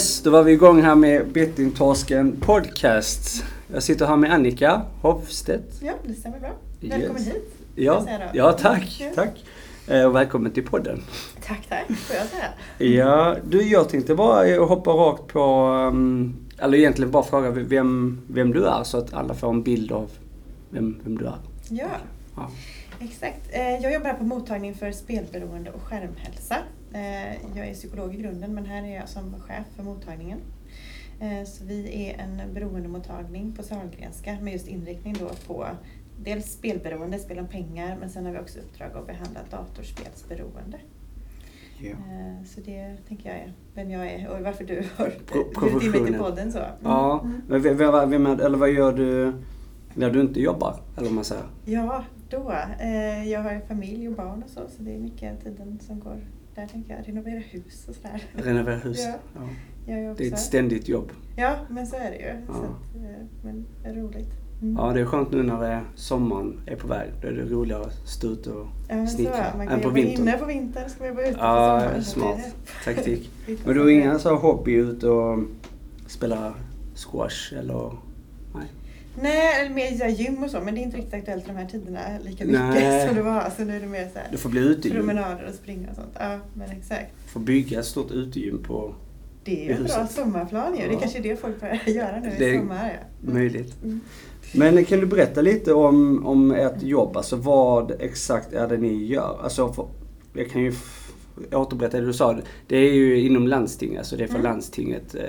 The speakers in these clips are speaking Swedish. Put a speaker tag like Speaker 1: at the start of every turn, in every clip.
Speaker 1: Yes, då var vi igång här med Bettingtorsken Podcast. Jag sitter här med Annika Hofstedt.
Speaker 2: Ja, det stämmer bra. Välkommen
Speaker 1: Yes.
Speaker 2: hit.
Speaker 1: Ja, ja tack.
Speaker 2: Ja.
Speaker 1: tack. Eh, Och välkommen till podden.
Speaker 2: Tack, tack. Får jag säga?
Speaker 1: Ja, du jag tänkte bara hoppa rakt på, um, eller egentligen bara fråga vem, vem du är så att alla får en bild av vem, vem du är.
Speaker 2: Ja,
Speaker 1: Ja.
Speaker 2: exakt. Eh, Jag jobbar här på mottagning för spelberoende och skärmhälsa. Eh, Jag är psykolog i grunden men här är jag som chef för mottagningen. Eh, Så vi är en beroendemottagning på Sahlgrenska med just inriktning då på dels spelberoende, spel om pengar, men sen har vi också uppdrag att behandla datorspelsberoende.
Speaker 1: Ja.
Speaker 2: Eh, Så det tänker jag är vem jag är och varför du har bjudit in mig till podden. Så. Mm.
Speaker 1: Ja, men vem, eller vad gör du när du inte jobbar? Eller vad man säger.
Speaker 2: Ja, då. Jag har ju familj och barn och så, så det är mycket av tiden som går där tänker jag. Renovera hus och sådär.
Speaker 1: Renovera hus.
Speaker 2: Ja.
Speaker 1: Ja. Det är ett ständigt jobb.
Speaker 2: Ja, men så är det ju.
Speaker 1: Ja.
Speaker 2: Att, eh, men det är roligt. Mm.
Speaker 1: Ja, det är skönt nu när sommaren är på väg. Då är det roligare att stå ute och
Speaker 2: Ja,
Speaker 1: snickra
Speaker 2: man
Speaker 1: än
Speaker 2: kan
Speaker 1: på vintern.
Speaker 2: inne på vintern, ska man jobba ute på
Speaker 1: Ja,
Speaker 2: sommaren. så
Speaker 1: smart taktik. Men du har ingen så hobby ut och spela squash eller? Nej.
Speaker 2: Eller mer gym och så, men det är inte riktigt aktuellt de här tiderna lika mycket
Speaker 1: Nej.
Speaker 2: som det var. Så nu är det mer så här
Speaker 1: Du får bli utegym.
Speaker 2: promenader och springa och sånt. Ja, men exakt.
Speaker 1: Får bygga ett stort utegym på
Speaker 2: Det är ju en bra sommarplan ju. Det
Speaker 1: Ja.
Speaker 2: är kanske är det folk börjar göra nu
Speaker 1: Det
Speaker 2: i sommar. Ja.
Speaker 1: möjligt.
Speaker 2: Mm.
Speaker 1: Men kan du berätta lite om, om ert jobb? Alltså vad exakt är det ni gör? Alltså, för, jag kan ju återberätta det du sa. Det är ju inom landstinget, alltså det är för
Speaker 2: Mm.
Speaker 1: landstinget eh,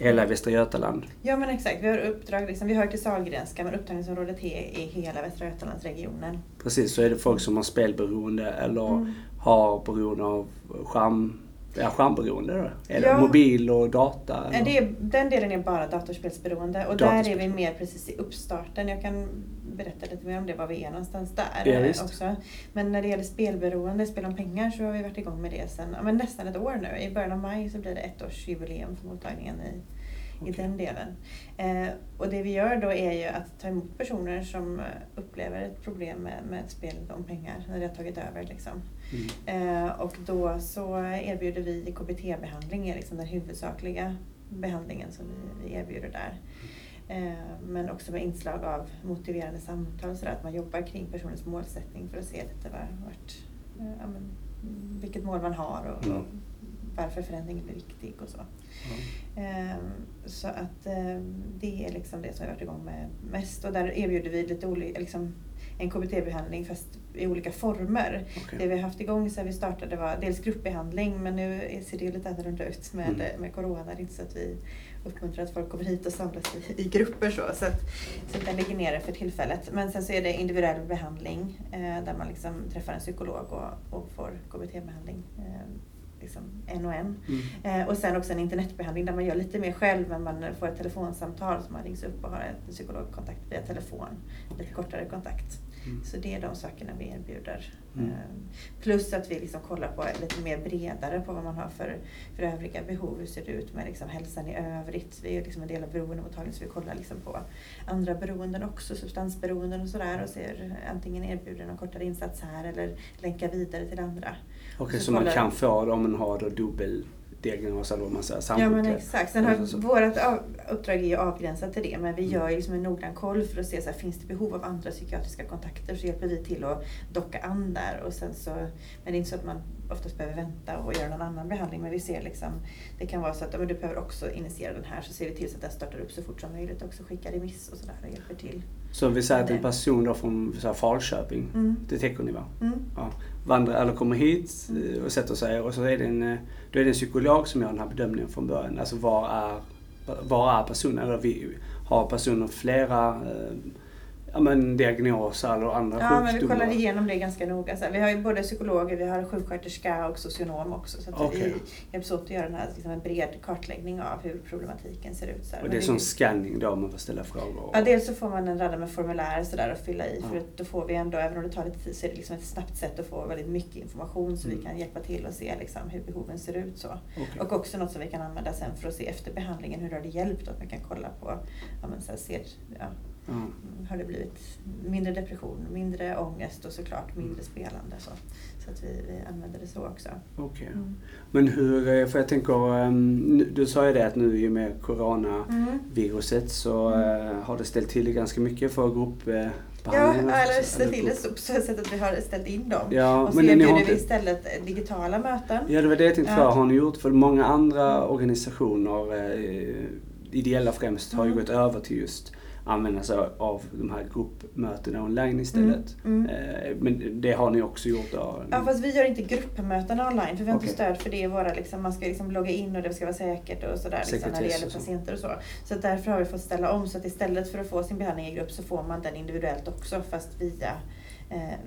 Speaker 1: hela Västra Götaland.
Speaker 2: Ja men exakt, vi har uppdrag, liksom, vi hör till Sahlgrenska men upptagningsområdet är i hela Västra Götalandsregionen.
Speaker 1: Precis, så är det folk som har spelberoende eller
Speaker 2: Mm.
Speaker 1: har beroende av skärm, ja, skärmberoende då? Eller
Speaker 2: Ja.
Speaker 1: mobil och data? Eller?
Speaker 2: Det är, den delen är bara datorspelsberoende och där
Speaker 1: Datorspel.
Speaker 2: är vi mer precis i uppstarten. Jag kan berätta lite mer om det, var vi är någonstans där
Speaker 1: Ja,
Speaker 2: också. Men när det gäller spelberoende, spel om pengar, så har vi varit igång med det sedan men nästan ett år nu. I början av maj så blir det ett års jubileum för mottagningen i, i
Speaker 1: Okej.
Speaker 2: den delen. Eh, och det vi gör då är ju att ta emot personer som eh, upplever ett problem med, med ett spel om pengar, när det har tagit över. Liksom.
Speaker 1: Mm.
Speaker 2: Eh, och då så erbjuder vi KBT-behandling, är liksom den huvudsakliga behandlingen som vi, vi erbjuder där. Eh, men också med inslag av motiverande samtal, så att man jobbar kring personens målsättning för att se lite var, vart, eh, ja, men, vilket mål man har och,
Speaker 1: Mm.
Speaker 2: och varför förändringen blir viktig och så.
Speaker 1: Ja.
Speaker 2: Ehm, Så att ehm, det är liksom det som vi varit igång med mest. Och där erbjuder vi lite olika, liksom en KBT-behandling fast i olika former.
Speaker 1: Okej.
Speaker 2: Det vi har haft igång sedan vi startade var dels gruppbehandling men nu är- ser det lite annorlunda ut med,
Speaker 1: Mm.
Speaker 2: med Corona. Det är inte så att vi uppmuntrar att folk kommer hit och samlas i, i grupper så. Så, att, så att den ligger nere för tillfället. Men sen så är det individuell behandling eh, där man liksom träffar en psykolog och, och får KBT-behandling. Eh, liksom en och en.
Speaker 1: Mm.
Speaker 2: Eh, och sen också en internetbehandling där man gör lite mer själv men man får ett telefonsamtal så man rings upp och har en psykologkontakt via telefon. Lite kortare kontakt.
Speaker 1: Mm.
Speaker 2: Så det är de sakerna vi erbjuder.
Speaker 1: Mm.
Speaker 2: Eh, Plus att vi liksom kollar på lite mer bredare på vad man har för, för övriga behov. Hur ser det ut med liksom hälsan i övrigt? Vi är liksom en del av beroendemottagningen så vi kollar liksom på andra beroenden också, substansberoenden och sådär och ser antingen erbjuder någon kortare insats här eller länkar vidare till andra.
Speaker 1: Okej,
Speaker 2: Så
Speaker 1: så man kan få det om man har då dubbeldiagnos eller vad man säger,
Speaker 2: Ja men exakt. Sen
Speaker 1: Alltså,
Speaker 2: har
Speaker 1: så-
Speaker 2: vårt uppdrag är ju avgränsat till det men vi gör ju liksom en noggrann koll för att se så här, finns det behov av andra psykiatriska kontakter så hjälper vi till att docka an där. Och sen så, men det är inte så att man oftast behöver vänta och göra någon annan behandling men vi ser liksom det kan vara så att men du behöver också initiera den här så ser vi till så att den startar upp så fort som möjligt och också skickar remiss och sådär och hjälper till.
Speaker 1: Så vi säger att en person då från så här, Falköping,
Speaker 2: Mm.
Speaker 1: det täcker ni va?
Speaker 2: Mm.
Speaker 1: Ja. Vandrar eller kommer hit eh, och sätter sig och så är det en, eh, då är det en psykolog som gör den här bedömningen från början. Alltså var är, var är personen? Eller vi, har personen flera eh, ja, men diagnoser eller andra
Speaker 2: Ja, men vi
Speaker 1: sjukdomar?
Speaker 2: kollar igenom det ganska noga. Så vi har ju både psykologer, vi har sjuksköterska och socionom också. Så
Speaker 1: Okej.
Speaker 2: vi hjälps åt att göra den här, liksom en bred kartläggning av hur problematiken ser ut. Så här.
Speaker 1: Och det är
Speaker 2: vi-
Speaker 1: som scanning då man får ställa frågor?
Speaker 2: Ja, dels så får man en radda med formulär så där att fylla i.
Speaker 1: Ja.
Speaker 2: För att då får vi ändå, även om det tar lite tid, så är det liksom ett snabbt sätt att få väldigt mycket information så
Speaker 1: Mm.
Speaker 2: vi kan hjälpa till och se liksom hur behoven ser ut. så.
Speaker 1: Okej.
Speaker 2: Och också något som vi kan använda sen för att se efter behandlingen, hur har det hjälpt? Att man kan kolla på, ja, men så här, ser, ja,
Speaker 1: Ja.
Speaker 2: har det blivit mindre depression, mindre ångest och såklart mindre spelande. Så, så att vi, vi använder det så också.
Speaker 1: Okej.
Speaker 2: Mm.
Speaker 1: Men hur, eh, för jag tänker, ehm, du sa ju det att nu i och med
Speaker 2: Mm.
Speaker 1: coronaviruset så eh, har det ställt till det ganska mycket för
Speaker 2: Ja,
Speaker 1: gruppbehandling.
Speaker 2: eller ställt till det så- på så sätt att vi har ställt in dem.
Speaker 1: Ja,
Speaker 2: och så
Speaker 1: men ni
Speaker 2: erbjuder vi istället digitala möten.
Speaker 1: Ja, det var det jag tänkte
Speaker 2: Ja.
Speaker 1: fråga. Har ni gjort? För många andra organisationer, eh, ideella främst, har ju
Speaker 2: Mm.
Speaker 1: gått över till just använda sig av de här gruppmötena online istället.
Speaker 2: Mm.
Speaker 1: Eh, Men det har ni också gjort då?
Speaker 2: Ja fast vi gör inte gruppmöten online för vi har
Speaker 1: Okej.
Speaker 2: inte stöd för det våra, liksom, man ska liksom logga in och det ska vara säkert och sådär liksom, när det gäller patienter och så. Så därför har vi fått ställa om så att istället för att få sin behandling i grupp så får man den individuellt också fast via,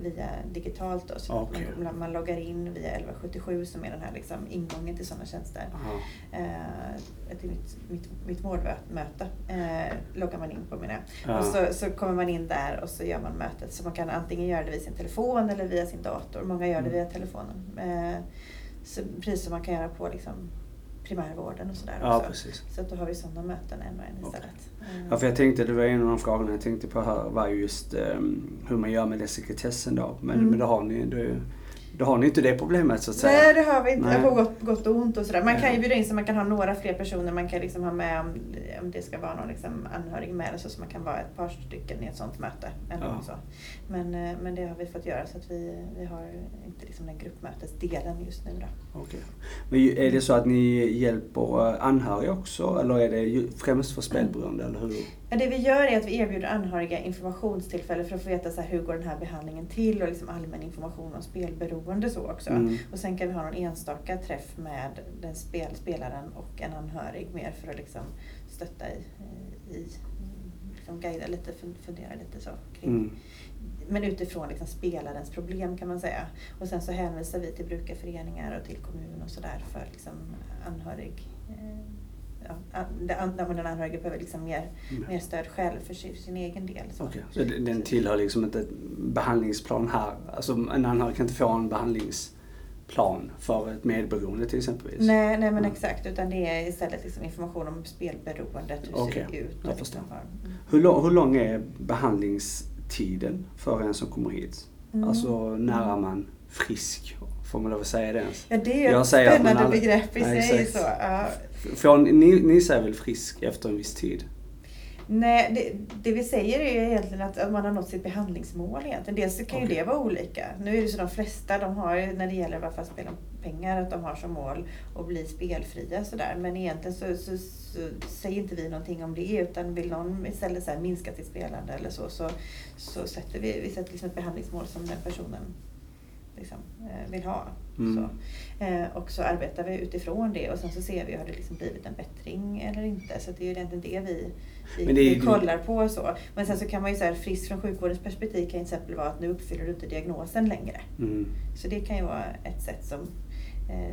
Speaker 2: via digitalt då. Så
Speaker 1: Okej.
Speaker 2: att man, man loggar in via 1177 som är den här liksom, ingången till sådana tjänster.
Speaker 1: Aha.
Speaker 2: Eh, till mitt, mitt, mitt vårdmöte eh, loggar man in på menar.
Speaker 1: Ja.
Speaker 2: Och så, så kommer man in där och så gör man mötet. Så man kan antingen göra det via sin telefon eller via sin dator. Många gör det
Speaker 1: Mm.
Speaker 2: via telefonen. Eh, så, precis som man kan göra på liksom, primärvården och sådär
Speaker 1: Ja,
Speaker 2: också.
Speaker 1: precis.
Speaker 2: Så då har vi sådana möten en och en istället. Eh,
Speaker 1: Ja, för jag tänkte, det var en av de frågorna jag tänkte på här, var just ehm, hur man gör med den sekretessen då. Men,
Speaker 2: Mm.
Speaker 1: men då har ni, då, då har ni inte det problemet så att säga.
Speaker 2: Nej, det har vi inte.
Speaker 1: Nej.
Speaker 2: På gott, gott och ont och sådär. Man kan
Speaker 1: Ja.
Speaker 2: ju bjuda in så man kan ha några fler personer. Man kan liksom ha med om, om det ska vara någon liksom anhörig med. Så, så man kan vara ett par stycken i ett sånt möte. Eller
Speaker 1: Ja.
Speaker 2: så. Men, eh, men det har vi fått göra så att vi, vi har inte liksom den gruppmötesdelen just nu. Då.
Speaker 1: Okej. Men är det så att ni hjälper eh, anhöriga också eller är det främst för spelberoende eller hur?
Speaker 2: Ja, det vi gör är att vi erbjuder anhöriga informationstillfällen för att få veta så här, hur går den här behandlingen till och liksom allmän information om spelberoende så också.
Speaker 1: Mm.
Speaker 2: Och sen kan vi ha någon enstaka träff med den spel, spelaren och en anhörig mer för att liksom stötta i, i liksom guida lite, fun- fundera lite så kring.
Speaker 1: Mm.
Speaker 2: Men utifrån liksom spelarens problem kan man säga. Och sen så hänvisar vi till brukarföreningar och till kommun och sådär för liksom anhörig an- den, an- den anhörige behöver liksom mer,
Speaker 1: Mm.
Speaker 2: mer stöd själv för sin, sin egen del. Så.
Speaker 1: Okej, så den tillhör liksom inte behandlingsplan här? Alltså en anhörig kan inte få en behandlingsplan för ett medberoende till exempelvis?
Speaker 2: Nej, nej men
Speaker 1: Mm.
Speaker 2: exakt. Utan det är istället liksom information om spelberoendet. Hur
Speaker 1: Okej,
Speaker 2: ser det ut?
Speaker 1: jag förstår.
Speaker 2: mm.
Speaker 1: Hur, lång, hur lång är behandlingstiden för en som kommer hit?
Speaker 2: Mm.
Speaker 1: Alltså när är man frisk? Får man lov att säga det ens?
Speaker 2: Ja, det är
Speaker 1: Jag
Speaker 2: ett
Speaker 1: säger man
Speaker 2: spännande
Speaker 1: aldrig-
Speaker 2: begrepp i
Speaker 1: Ja,
Speaker 2: sig. Så, ja.
Speaker 1: Ni, ni säger väl frisk efter en viss tid?
Speaker 2: Nej, det, det vi säger är ju egentligen att, att man har nått sitt behandlingsmål egentligen. Dels kan ju
Speaker 1: Okej.
Speaker 2: det vara olika. Nu är det så de flesta, de har ju, när det gäller i alla fall spel om pengar, att de har som mål att bli spelfria sådär. Men egentligen så, så, så säger inte vi någonting om det utan vill någon istället så minska sitt spelande eller så, så, så sätter vi, vi sätter liksom ett behandlingsmål som den personen liksom, eh, vill ha.
Speaker 1: Mm.
Speaker 2: Så. Eh, och så arbetar vi utifrån det och sen så ser vi, har det liksom blivit en bättring eller inte? Så det är ju egentligen det vi, vi,
Speaker 1: det är
Speaker 2: vi kollar på. Så. Men sen så kan man ju säga frisk från sjukvårdens perspektiv kan till exempel vara att nu uppfyller du inte diagnosen längre.
Speaker 1: Mm.
Speaker 2: Så det kan ju vara ett sätt som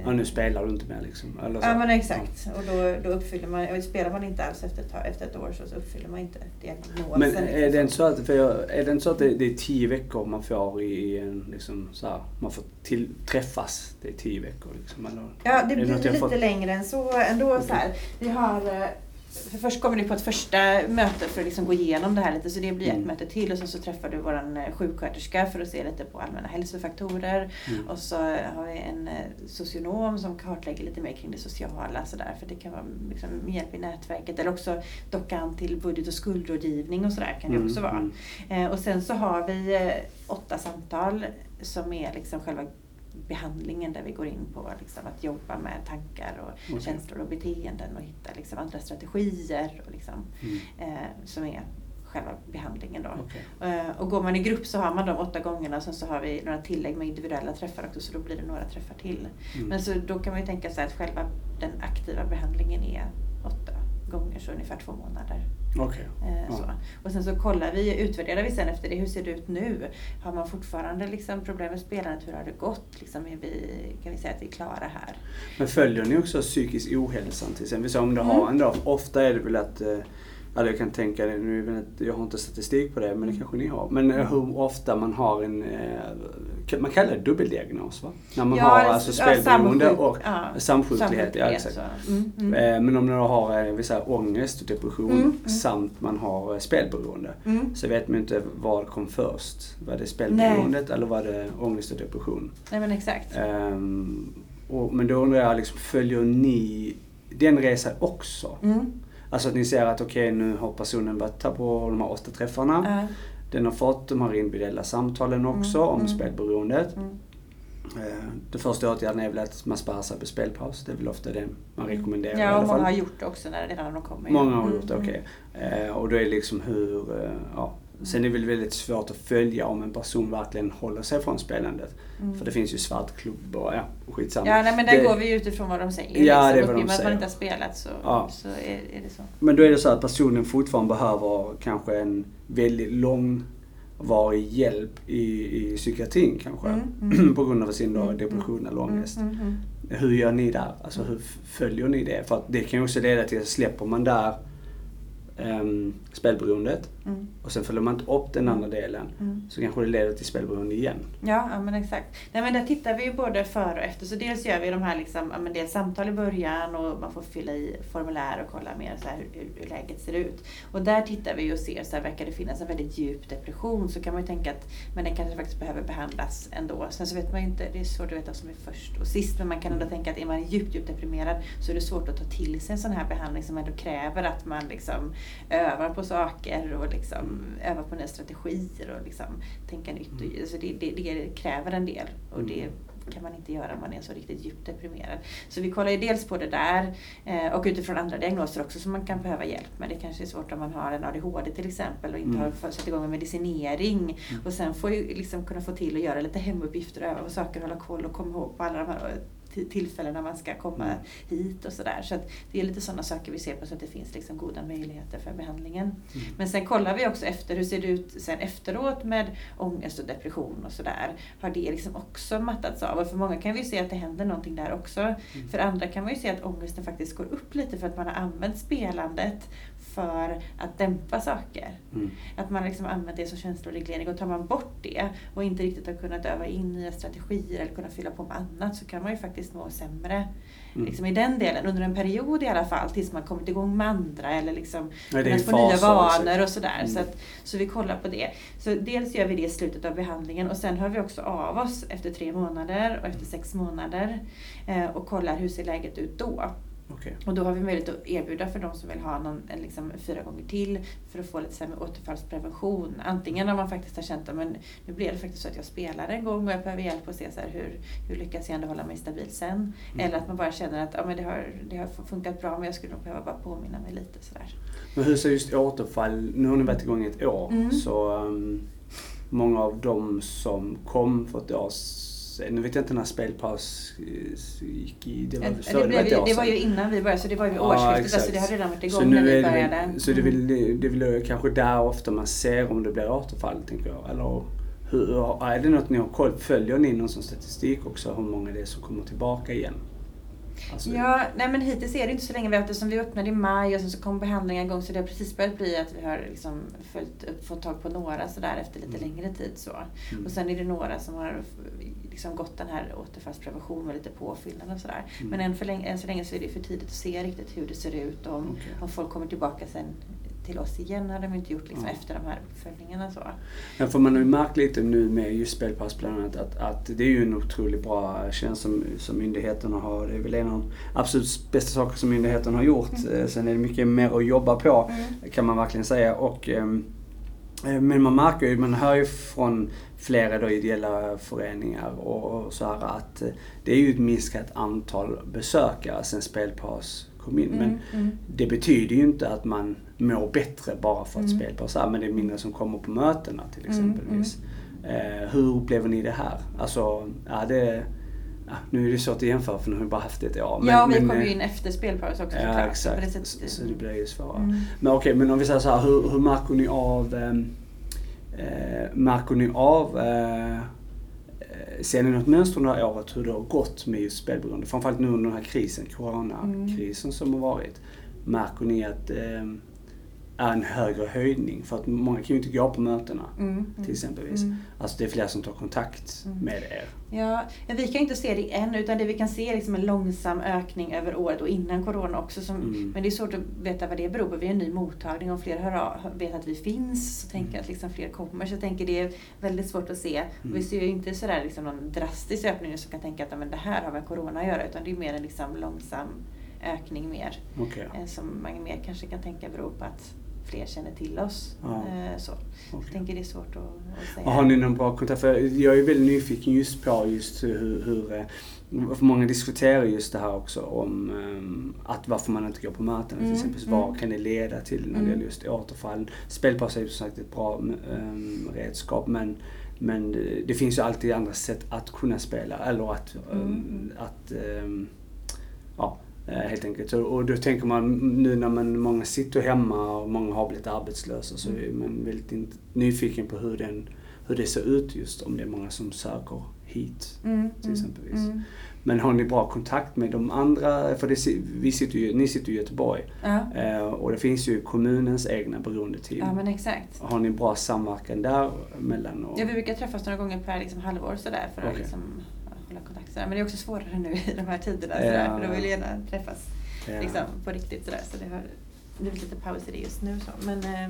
Speaker 1: Ja, nu spelar du inte mer liksom? Eller så.
Speaker 2: Ja men exakt. Och då, då uppfyller man, och spelar man inte alls efter ett, efter ett år så, uppfyller man inte diagnosen.
Speaker 1: Men är
Speaker 2: liksom.
Speaker 1: det inte så att, för jag, är det, inte så att det, det är tio veckor man får i en, liksom så här, man får till, träffas? Det är tio veckor liksom, eller?
Speaker 2: Ja, det
Speaker 1: Är
Speaker 2: blir lite längre än så ändå. Så här. Vi har, eh, för först kommer ni på ett första möte för att liksom gå igenom det här lite, så det blir
Speaker 1: Mm.
Speaker 2: ett möte till och sen så träffar du vår sjuksköterska för att se lite på allmänna hälsofaktorer.
Speaker 1: Mm.
Speaker 2: Och så har vi en eh, socionom som kartlägger lite mer kring det sociala sådär, för det kan vara liksom hjälp i nätverket. Eller också dockan till budget och skuldrådgivning och sådär kan det
Speaker 1: Mm,
Speaker 2: också vara.
Speaker 1: mm.
Speaker 2: Eh, och sen så har vi eh, åtta samtal som är liksom själva behandlingen där vi går in på liksom att jobba med tankar och
Speaker 1: Okej.
Speaker 2: känslor och beteenden och hitta liksom andra strategier och liksom,
Speaker 1: Mm.
Speaker 2: eh, som är själva behandlingen. Då.
Speaker 1: Okej.
Speaker 2: Eh, och går man i grupp så har man de åtta gångerna och sen så har vi några tillägg med individuella träffar också så då blir det några träffar till.
Speaker 1: Mm.
Speaker 2: Men så då kan man ju tänka sig att själva den aktiva behandlingen är gånger så ungefär två månader.
Speaker 1: Okej.
Speaker 2: Eh,
Speaker 1: Ja.
Speaker 2: Och sen så kollar vi, utvärderar vi sen efter det, hur ser det ut nu? Har man fortfarande liksom problem med spelandet, hur har det gått? Liksom är vi, kan vi säga att vi är klara här?
Speaker 1: Men följer ni också psykisk ohälsa till exempel? Om du
Speaker 2: Mm.
Speaker 1: har en dag, ofta är det väl att, eh, Alltså jag kan tänka, nu jag, har inte statistik på det, men det
Speaker 2: Mm.
Speaker 1: kanske ni har. Men eh, hur ofta man har en, eh, man kallar det dubbeldiagnos va? När man
Speaker 2: Ja,
Speaker 1: har alltså spelberoende och
Speaker 2: ja,
Speaker 1: samsjuklighet. Ja, exakt.
Speaker 2: Mm, mm.
Speaker 1: Eh, Men om man har vissa ångest och depression
Speaker 2: Mm, mm.
Speaker 1: samt man har spelberoende
Speaker 2: Mm.
Speaker 1: så vet man inte vad kom först. Var det spelberoendet eller var det ångest och depression?
Speaker 2: Nej men exakt.
Speaker 1: Ehm, och, men då undrar jag, liksom, följer ni den resan också?
Speaker 2: Mm.
Speaker 1: Alltså att ni ser att okej nu har personen varit här på de här åtta träffarna.
Speaker 2: Ja.
Speaker 1: Den har fått de här individuella samtalen också
Speaker 2: Mm,
Speaker 1: om
Speaker 2: mm.
Speaker 1: spelberoendet.
Speaker 2: Mm.
Speaker 1: Eh, Den första åtgärden är väl att man sparar sig på spelpaus. Det är väl ofta det man rekommenderar i
Speaker 2: Ja, och många har gjort det också när, redan när de kommer.
Speaker 1: Många har
Speaker 2: Mm,
Speaker 1: gjort det,
Speaker 2: mm.
Speaker 1: okej. Eh, Och då är det liksom hur, eh, ja. Sen är det väl väldigt svårt att följa om en person verkligen håller sig från spelandet.
Speaker 2: Mm.
Speaker 1: För det finns ju svartklubb och ja, skitsamma.
Speaker 2: Ja, nej, men där
Speaker 1: det,
Speaker 2: går vi ju utifrån vad de säger.
Speaker 1: Ja,
Speaker 2: liksom.
Speaker 1: det är vad de
Speaker 2: man att
Speaker 1: säger.
Speaker 2: man inte har spelat så,
Speaker 1: Ja.
Speaker 2: så är, är det så.
Speaker 1: Men då är det så att personen fortfarande behöver kanske en väldigt långvarig hjälp i, i psykiatrin kanske.
Speaker 2: Mm, mm.
Speaker 1: på grund av sin då
Speaker 2: Mm,
Speaker 1: depression eller ångest.
Speaker 2: Mm, mm, mm.
Speaker 1: Hur gör ni där? Alltså hur följer ni det? För att det kan ju också leda till att släpper man där um, spelberoendet
Speaker 2: Mm.
Speaker 1: och sen följer man inte upp den andra delen
Speaker 2: Mm.
Speaker 1: så kanske det leder till spelberoende igen.
Speaker 2: Ja, ja men exakt. Nej, men där tittar vi ju både före och efter. Så dels gör vi de här liksom, ja, men dels samtal i början och man får fylla i formulär och kolla mer så här hur, hur, hur läget ser ut. Och där tittar vi och ser, så här, verkar det finnas en väldigt djup depression så kan man ju tänka att men den kanske faktiskt behöver behandlas ändå. Sen så vet man ju inte, det är svårt att veta vad som är först och sist men man kan ändå tänka att är man djupt, djupt deprimerad så är det svårt att ta till sig en sån här behandling som ändå kräver att man liksom övar på saker och liksom övar på nya strategier och liksom tänka nytt. Och, alltså det, det, det kräver en del och det kan man inte göra om man är så riktigt djupt deprimerad. Så vi kollar ju dels på det där eh, och utifrån andra diagnoser också som man kan behöva hjälp med. Det kanske är svårt om man har en ADHD till exempel och inte
Speaker 1: Mm.
Speaker 2: har sätta igång med medicinering och sen får ju liksom kunna få till att göra lite hemuppgifter, öva på saker, hålla koll och komma ihåg på alla de här tillfällen när man ska komma
Speaker 1: Mm.
Speaker 2: hit och sådär. Så det är lite sådana saker vi ser på så att det finns liksom goda möjligheter för behandlingen.
Speaker 1: Mm.
Speaker 2: Men sen kollar vi också efter, hur ser det ut sen efteråt med ångest och depression och sådär. Har det liksom också mattats av? Och för många kan vi se att det händer någonting där också.
Speaker 1: Mm.
Speaker 2: För andra kan man ju se att ångesten faktiskt går upp lite för att man har använt spelandet för att dämpa saker.
Speaker 1: Mm.
Speaker 2: Att man liksom använt det som känsloreglering och tar man bort det och inte riktigt har kunnat öva in nya strategier eller kunna fylla på med annat så kan man ju faktiskt må sämre.
Speaker 1: Mm.
Speaker 2: Liksom I den delen, under en period i alla fall, tills man kommit igång med andra eller liksom kunnat få nya vanor och sådär.
Speaker 1: Mm.
Speaker 2: Så, att, så vi kollar på det. Så dels gör vi det i slutet av behandlingen och sen hör vi också av oss efter tre månader och efter sex månader eh, och kollar hur ser läget ut då.
Speaker 1: Okej.
Speaker 2: Och då har vi möjlighet att erbjuda för de som vill ha någon, en liksom fyra gånger till för att få lite så här med återfallsprevention. Antingen om man faktiskt har känt att men nu blev det faktiskt så att jag spelar en gång och jag behöver hjälp att se så här, hur, hur lyckas jag ändå hålla mig stabil sen.
Speaker 1: Mm.
Speaker 2: Eller att man bara känner att ja, men det, har, det har funkat bra men jag skulle nog behöva bara påminna mig lite sådär.
Speaker 1: Men hur ser just återfall, nu har ni varit igång i ett år,
Speaker 2: Mm.
Speaker 1: så um, många av dem som kom för ett år sedan, nu vet jag inte när spelpaus eh, gick i, det var väl
Speaker 2: Det, blev,
Speaker 1: år
Speaker 2: ju- det var ju innan vi började så det var ju vid
Speaker 1: Ja,
Speaker 2: årsskiftet.
Speaker 1: exakt.
Speaker 2: alltså det har redan varit
Speaker 1: Så
Speaker 2: igång när
Speaker 1: nu
Speaker 2: vi
Speaker 1: det
Speaker 2: började.
Speaker 1: väl, så det är
Speaker 2: Mm.
Speaker 1: väl, det är väl kanske där ofta man ser om det blir återfall, tänker jag. Eller hur, är det något ni har koll Följer ni någon sån statistik också, hur många det är som kommer tillbaka igen? Alltså,
Speaker 2: Ja, nej men hittills är det inte så länge. Vi har eftersom vi öppnade i maj och sen så kom behandlingen igång så det har precis börjat bli att vi har liksom följt upp, fått tag på några sådär efter lite
Speaker 1: Mm.
Speaker 2: längre tid. Så.
Speaker 1: Mm.
Speaker 2: Och sen är det några som har liksom gått den här återfallsprevention med lite påfyllnad och sådär.
Speaker 1: Mm.
Speaker 2: Men än, länge, än så länge så är det för tidigt att se riktigt hur det ser ut om,
Speaker 1: Okej.
Speaker 2: om folk kommer tillbaka sen till oss igen har de inte gjort liksom
Speaker 1: Ja.
Speaker 2: efter de här uppföljningarna. Så.
Speaker 1: Ja, för man har ju märkt lite nu med just spelpass bland annat att, att det är ju en otroligt bra tjänst som, som myndigheterna har. Det är väl en av de absolut bästa saker som myndigheterna har gjort.
Speaker 2: Mm.
Speaker 1: Eh, Sen är det mycket mer att jobba på
Speaker 2: Mm.
Speaker 1: kan man verkligen säga. Och, ehm, eh, men man märker ju, man hör ju från flera då ideella föreningar och, och så här att eh, det är ju ett minskat antal besökare sen spelpaus kom in. Men
Speaker 2: Mm, mm.
Speaker 1: det betyder ju inte att man mår bättre bara för att
Speaker 2: Mm.
Speaker 1: spelpaus är, men det är mindre som kommer på mötena till
Speaker 2: Mm,
Speaker 1: exempelvis. Eh, hur upplever ni det här? Alltså, ja, det, ja, nu är det svårt att jämföra för nu har vi bara haft det ett år.
Speaker 2: ja, vi
Speaker 1: men,
Speaker 2: kom ju
Speaker 1: eh,
Speaker 2: in efter spelpaus också
Speaker 1: Ja,
Speaker 2: såklart.
Speaker 1: Exakt.
Speaker 2: det sättet-
Speaker 1: Så, så det blir ju svårare.
Speaker 2: Mm.
Speaker 1: Men okej, men om vi säger så här, hur, hur märker ni av, ehm, eh, märker ni av, eh, eh, ser ni något mönster under det här året hur det har gått med just spelberoende? Framförallt nu under den här krisen, coronakrisen som har varit. Märker ni att, ehm, är en högre höjning. För att många kan ju inte gå på mötena
Speaker 2: Mm, mm,
Speaker 1: till exempelvis.
Speaker 2: mm.
Speaker 1: Alltså det är fler som tar kontakt
Speaker 2: Mm.
Speaker 1: med er.
Speaker 2: Ja, vi kan ju inte se det än utan det vi kan se är liksom en långsam ökning över året och innan Corona också. Som,
Speaker 1: Mm.
Speaker 2: Men det är svårt att veta vad det beror på. Vi är en ny mottagning och fler hör av, vet att vi finns. Så tänker jag att liksom fler kommer. Så jag tänker det är väldigt svårt att se.
Speaker 1: Mm.
Speaker 2: Vi ser ju inte sådär liksom någon drastisk ökning som kan tänka att "Ja, men det här har med Corona att göra. Utan det är mer en liksom långsam ökning mer.
Speaker 1: Okej.
Speaker 2: eh, Som man mer kanske kan tänka beror på att fler känner till oss.
Speaker 1: Ja.
Speaker 2: Eh, Så.
Speaker 1: okej.
Speaker 2: Jag tänker det är svårt att, att säga.
Speaker 1: Och har ni någon bra kontakt? För jag är väldigt nyfiken just på just hur, hur eh, för många diskuterar just det här också om ehm, att varför man inte går på möten till
Speaker 2: Mm,
Speaker 1: exempel.
Speaker 2: mm.
Speaker 1: Vad kan det leda till när det
Speaker 2: Mm.
Speaker 1: gäller just återfall? Spelpaus är som sagt ett bra um, redskap men, men det- finns ju alltid andra sätt att kunna spela eller att,
Speaker 2: Mm.
Speaker 1: ehm, att eh, helt enkelt. Och, då tänker man nu när man, många sitter hemma och många har blivit arbetslösa så är man väldigt nyfiken på hur, den, hur det ser ut just om det är många som söker hit.
Speaker 2: Mm,
Speaker 1: till exempelvis.
Speaker 2: Mm.
Speaker 1: Men har ni bra kontakt med de andra? För det, vi sitter ju, ni sitter ju i Göteborg
Speaker 2: Ja.
Speaker 1: eh, och det finns ju kommunens egna beroendeteam.
Speaker 2: ja, men exakt.
Speaker 1: Har ni bra samverkan där mellan? Och,
Speaker 2: Ja, vi brukar träffas några gånger per liksom, halvår sådär för att
Speaker 1: Okej.
Speaker 2: liksom. Sådär. Men det är också svårare nu i de här tiderna
Speaker 1: Ja.
Speaker 2: sådär, för då vill gärna träffas
Speaker 1: ja,
Speaker 2: liksom, på riktigt. Sådär. Så det har blivit lite paus i det just nu. Så. Men, eh,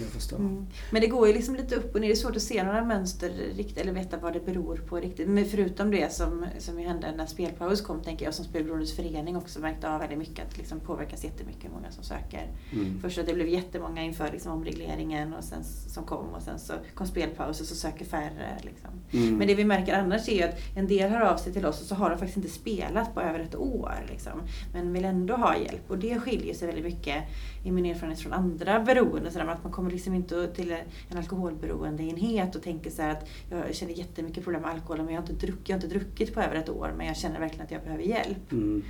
Speaker 1: jag förstår.
Speaker 2: mm. men det går ju liksom lite upp och ner. Det är svårt att se några mönster riktigt, eller veta vad det beror på riktigt. Men förutom det som, som hände när spelpaus kom, tänker jag, som Spelberoendes förening också märkte av väldigt mycket, att det liksom påverkas jättemycket hur många som söker.
Speaker 1: Mm.
Speaker 2: Först att det blev jättemånga inför liksom omregleringen och sen, som kom och sen så kom spelpaus och så söker färre. Liksom.
Speaker 1: Mm.
Speaker 2: Men det vi märker annars är ju att en del hör av sig till oss och så har de faktiskt inte spelat på över ett år. Liksom, men vill ändå ha hjälp. Och det skiljer sig väldigt mycket i min erfarenhet från andra beroenden. Så där, att man kommer liksom inte till en alkoholberoendeenhet och tänker så här att jag känner jättemycket problem med alkohol men jag har, inte druckit, jag har inte druckit på över ett år men jag känner verkligen att jag behöver hjälp.
Speaker 1: Mm.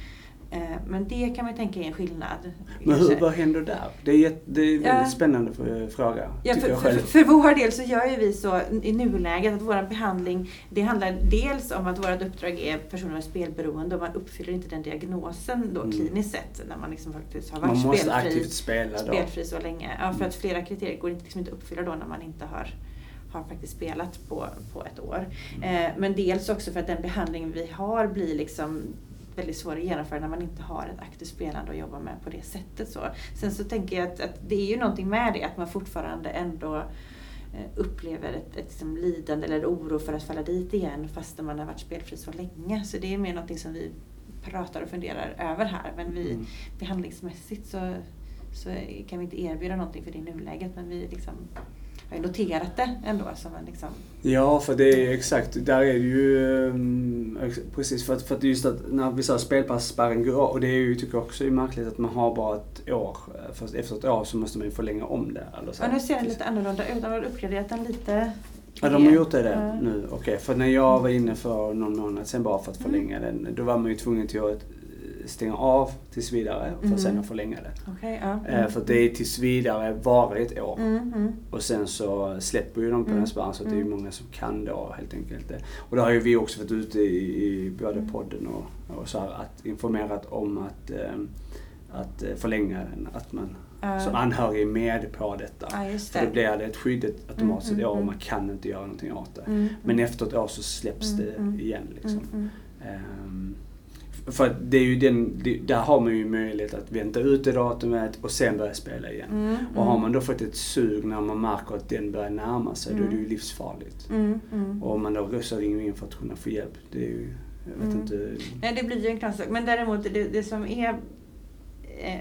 Speaker 2: Eh, Men det kan man tänka är en skillnad.
Speaker 1: Men hur, vad händer där? Det är, det är en väldigt
Speaker 2: Ja.
Speaker 1: spännande för- fråga,
Speaker 2: Ja, för,
Speaker 1: jag
Speaker 2: för,
Speaker 1: själv.
Speaker 2: för vår del så gör ju vi så i nuläget att vår behandling, det handlar dels om att vårt uppdrag är personer med spelberoende och man uppfyller inte den diagnosen då
Speaker 1: Mm.
Speaker 2: kliniskt sett när man liksom faktiskt har varit
Speaker 1: Man måste
Speaker 2: spelfri,
Speaker 1: aktivt spela då.
Speaker 2: spelfri så länge. Ja, för
Speaker 1: Mm.
Speaker 2: att flera kriterier går inte, liksom inte att uppfylla då när man inte har har faktiskt spelat på, på ett år.
Speaker 1: Mm.
Speaker 2: Eh, men dels också för att den behandling vi har blir liksom väldigt svår att genomföra när man inte har ett aktivt spelande att jobba med på det sättet. Så. Sen så tänker jag att, att det är ju någonting med det, att man fortfarande ändå eh, upplever ett, ett liksom lidande eller oro för att falla dit igen fast man har varit spelfri så länge. Så det är mer någonting som vi pratar och funderar över här. Men vi,
Speaker 1: Mm.
Speaker 2: behandlingsmässigt så, så kan vi inte erbjuda någonting för det i nuläget. Men vi liksom har ju noterat det ändå. Som en liksom,
Speaker 1: Ja, för det är exakt, där är det ju ex- precis för att, för att just att när vi sa spelpassspärren går och det är ju, tycker jag också är märkligt att man har bara ett år. Först efter ett år så måste man ju förlänga om det. Eller så.
Speaker 2: ja, nu ser den lite annorlunda ut. De har uppgraderat den lite.
Speaker 1: Ja, de har gjort det, det nu. Okej, för när jag var inne för någon månad sen bara för att
Speaker 2: Mm.
Speaker 1: förlänga den, då var man ju tvungen till att stänga av tills vidare för
Speaker 2: Mm.
Speaker 1: sen att förlänga det.
Speaker 2: Okej, ja.
Speaker 1: Eh, För det är tills vidare varar ett år.
Speaker 2: Mm, mm.
Speaker 1: Och sen så släpper ju de på
Speaker 2: Mm.
Speaker 1: den spärren så att det är
Speaker 2: Mm.
Speaker 1: många som kan då helt enkelt det. Och det har ju vi också varit ute i, i både
Speaker 2: Mm.
Speaker 1: podden och, och så här, att informerat om att, eh, att eh, förlänga den. Att man
Speaker 2: Ja.
Speaker 1: som anhörig är med på detta.
Speaker 2: Ja, just
Speaker 1: För då
Speaker 2: det.
Speaker 1: blir det ett skydd automatiskt
Speaker 2: Mm,
Speaker 1: år och
Speaker 2: mm,
Speaker 1: man kan inte göra någonting åt det.
Speaker 2: Mm,
Speaker 1: Men
Speaker 2: mm.
Speaker 1: efter ett år så släpps
Speaker 2: Mm,
Speaker 1: det
Speaker 2: mm.
Speaker 1: igen. Liksom.
Speaker 2: Mm,
Speaker 1: f- för det är ju den, det, där har man ju möjlighet att vänta ut det datumet och sen börja spela igen.
Speaker 2: mm. Mm,
Speaker 1: Och har
Speaker 2: mm.
Speaker 1: man då fått ett sug när man märker att den börjar närma sig, då är det ju
Speaker 2: Mm.
Speaker 1: livsfarligt.
Speaker 2: Mm, mm.
Speaker 1: Och om man då så ringer in för att kunna få hjälp, det är ju, jag vet
Speaker 2: Mm.
Speaker 1: inte.
Speaker 2: Nej, det blir ju en knasig sak. Men däremot, det, det som är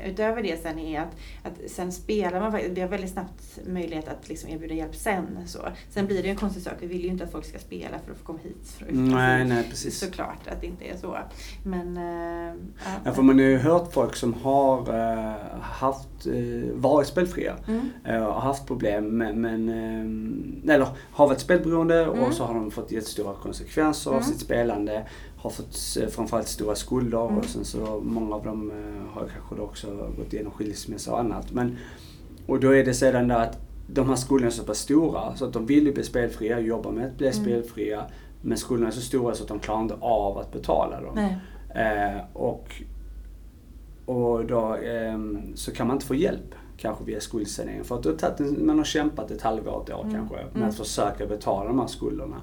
Speaker 2: utöver det sen är att, att sen spelar man vi har väldigt snabbt möjlighet att liksom erbjuda hjälp sen. Så. Sen blir det ju en konstig sak, vi vill ju inte att folk ska spela för att få komma hit. För att
Speaker 1: Nej, nej precis.
Speaker 2: Såklart att det inte är så. Men... eh,
Speaker 1: Ja, för man har ju hört folk som har eh, haft, eh, varit spelfria
Speaker 2: Mm.
Speaker 1: eh, och haft problem men, eh, eller har varit spelberoende
Speaker 2: Mm.
Speaker 1: och så har de fått jättestora konsekvenser av
Speaker 2: Mm.
Speaker 1: sitt spelande. Har fått eh, framförallt stora skulder
Speaker 2: Mm.
Speaker 1: och sen så många av dem eh, har kanske då också gått igenom skilsmässa och annat. Men, och då är det sedan där att de här skulderna är så pass stora så att de vill ju bli spelfria, jobba med att bli
Speaker 2: Mm.
Speaker 1: spelfria. Men skulderna är så stora så att de klarar inte av att betala dem. Eh, och, och då ehm, så kan man inte få hjälp kanske via skuldsanering. För att man har kämpat ett halvår, ett år
Speaker 2: Mm.
Speaker 1: kanske med
Speaker 2: Mm.
Speaker 1: att försöka betala de här skulderna.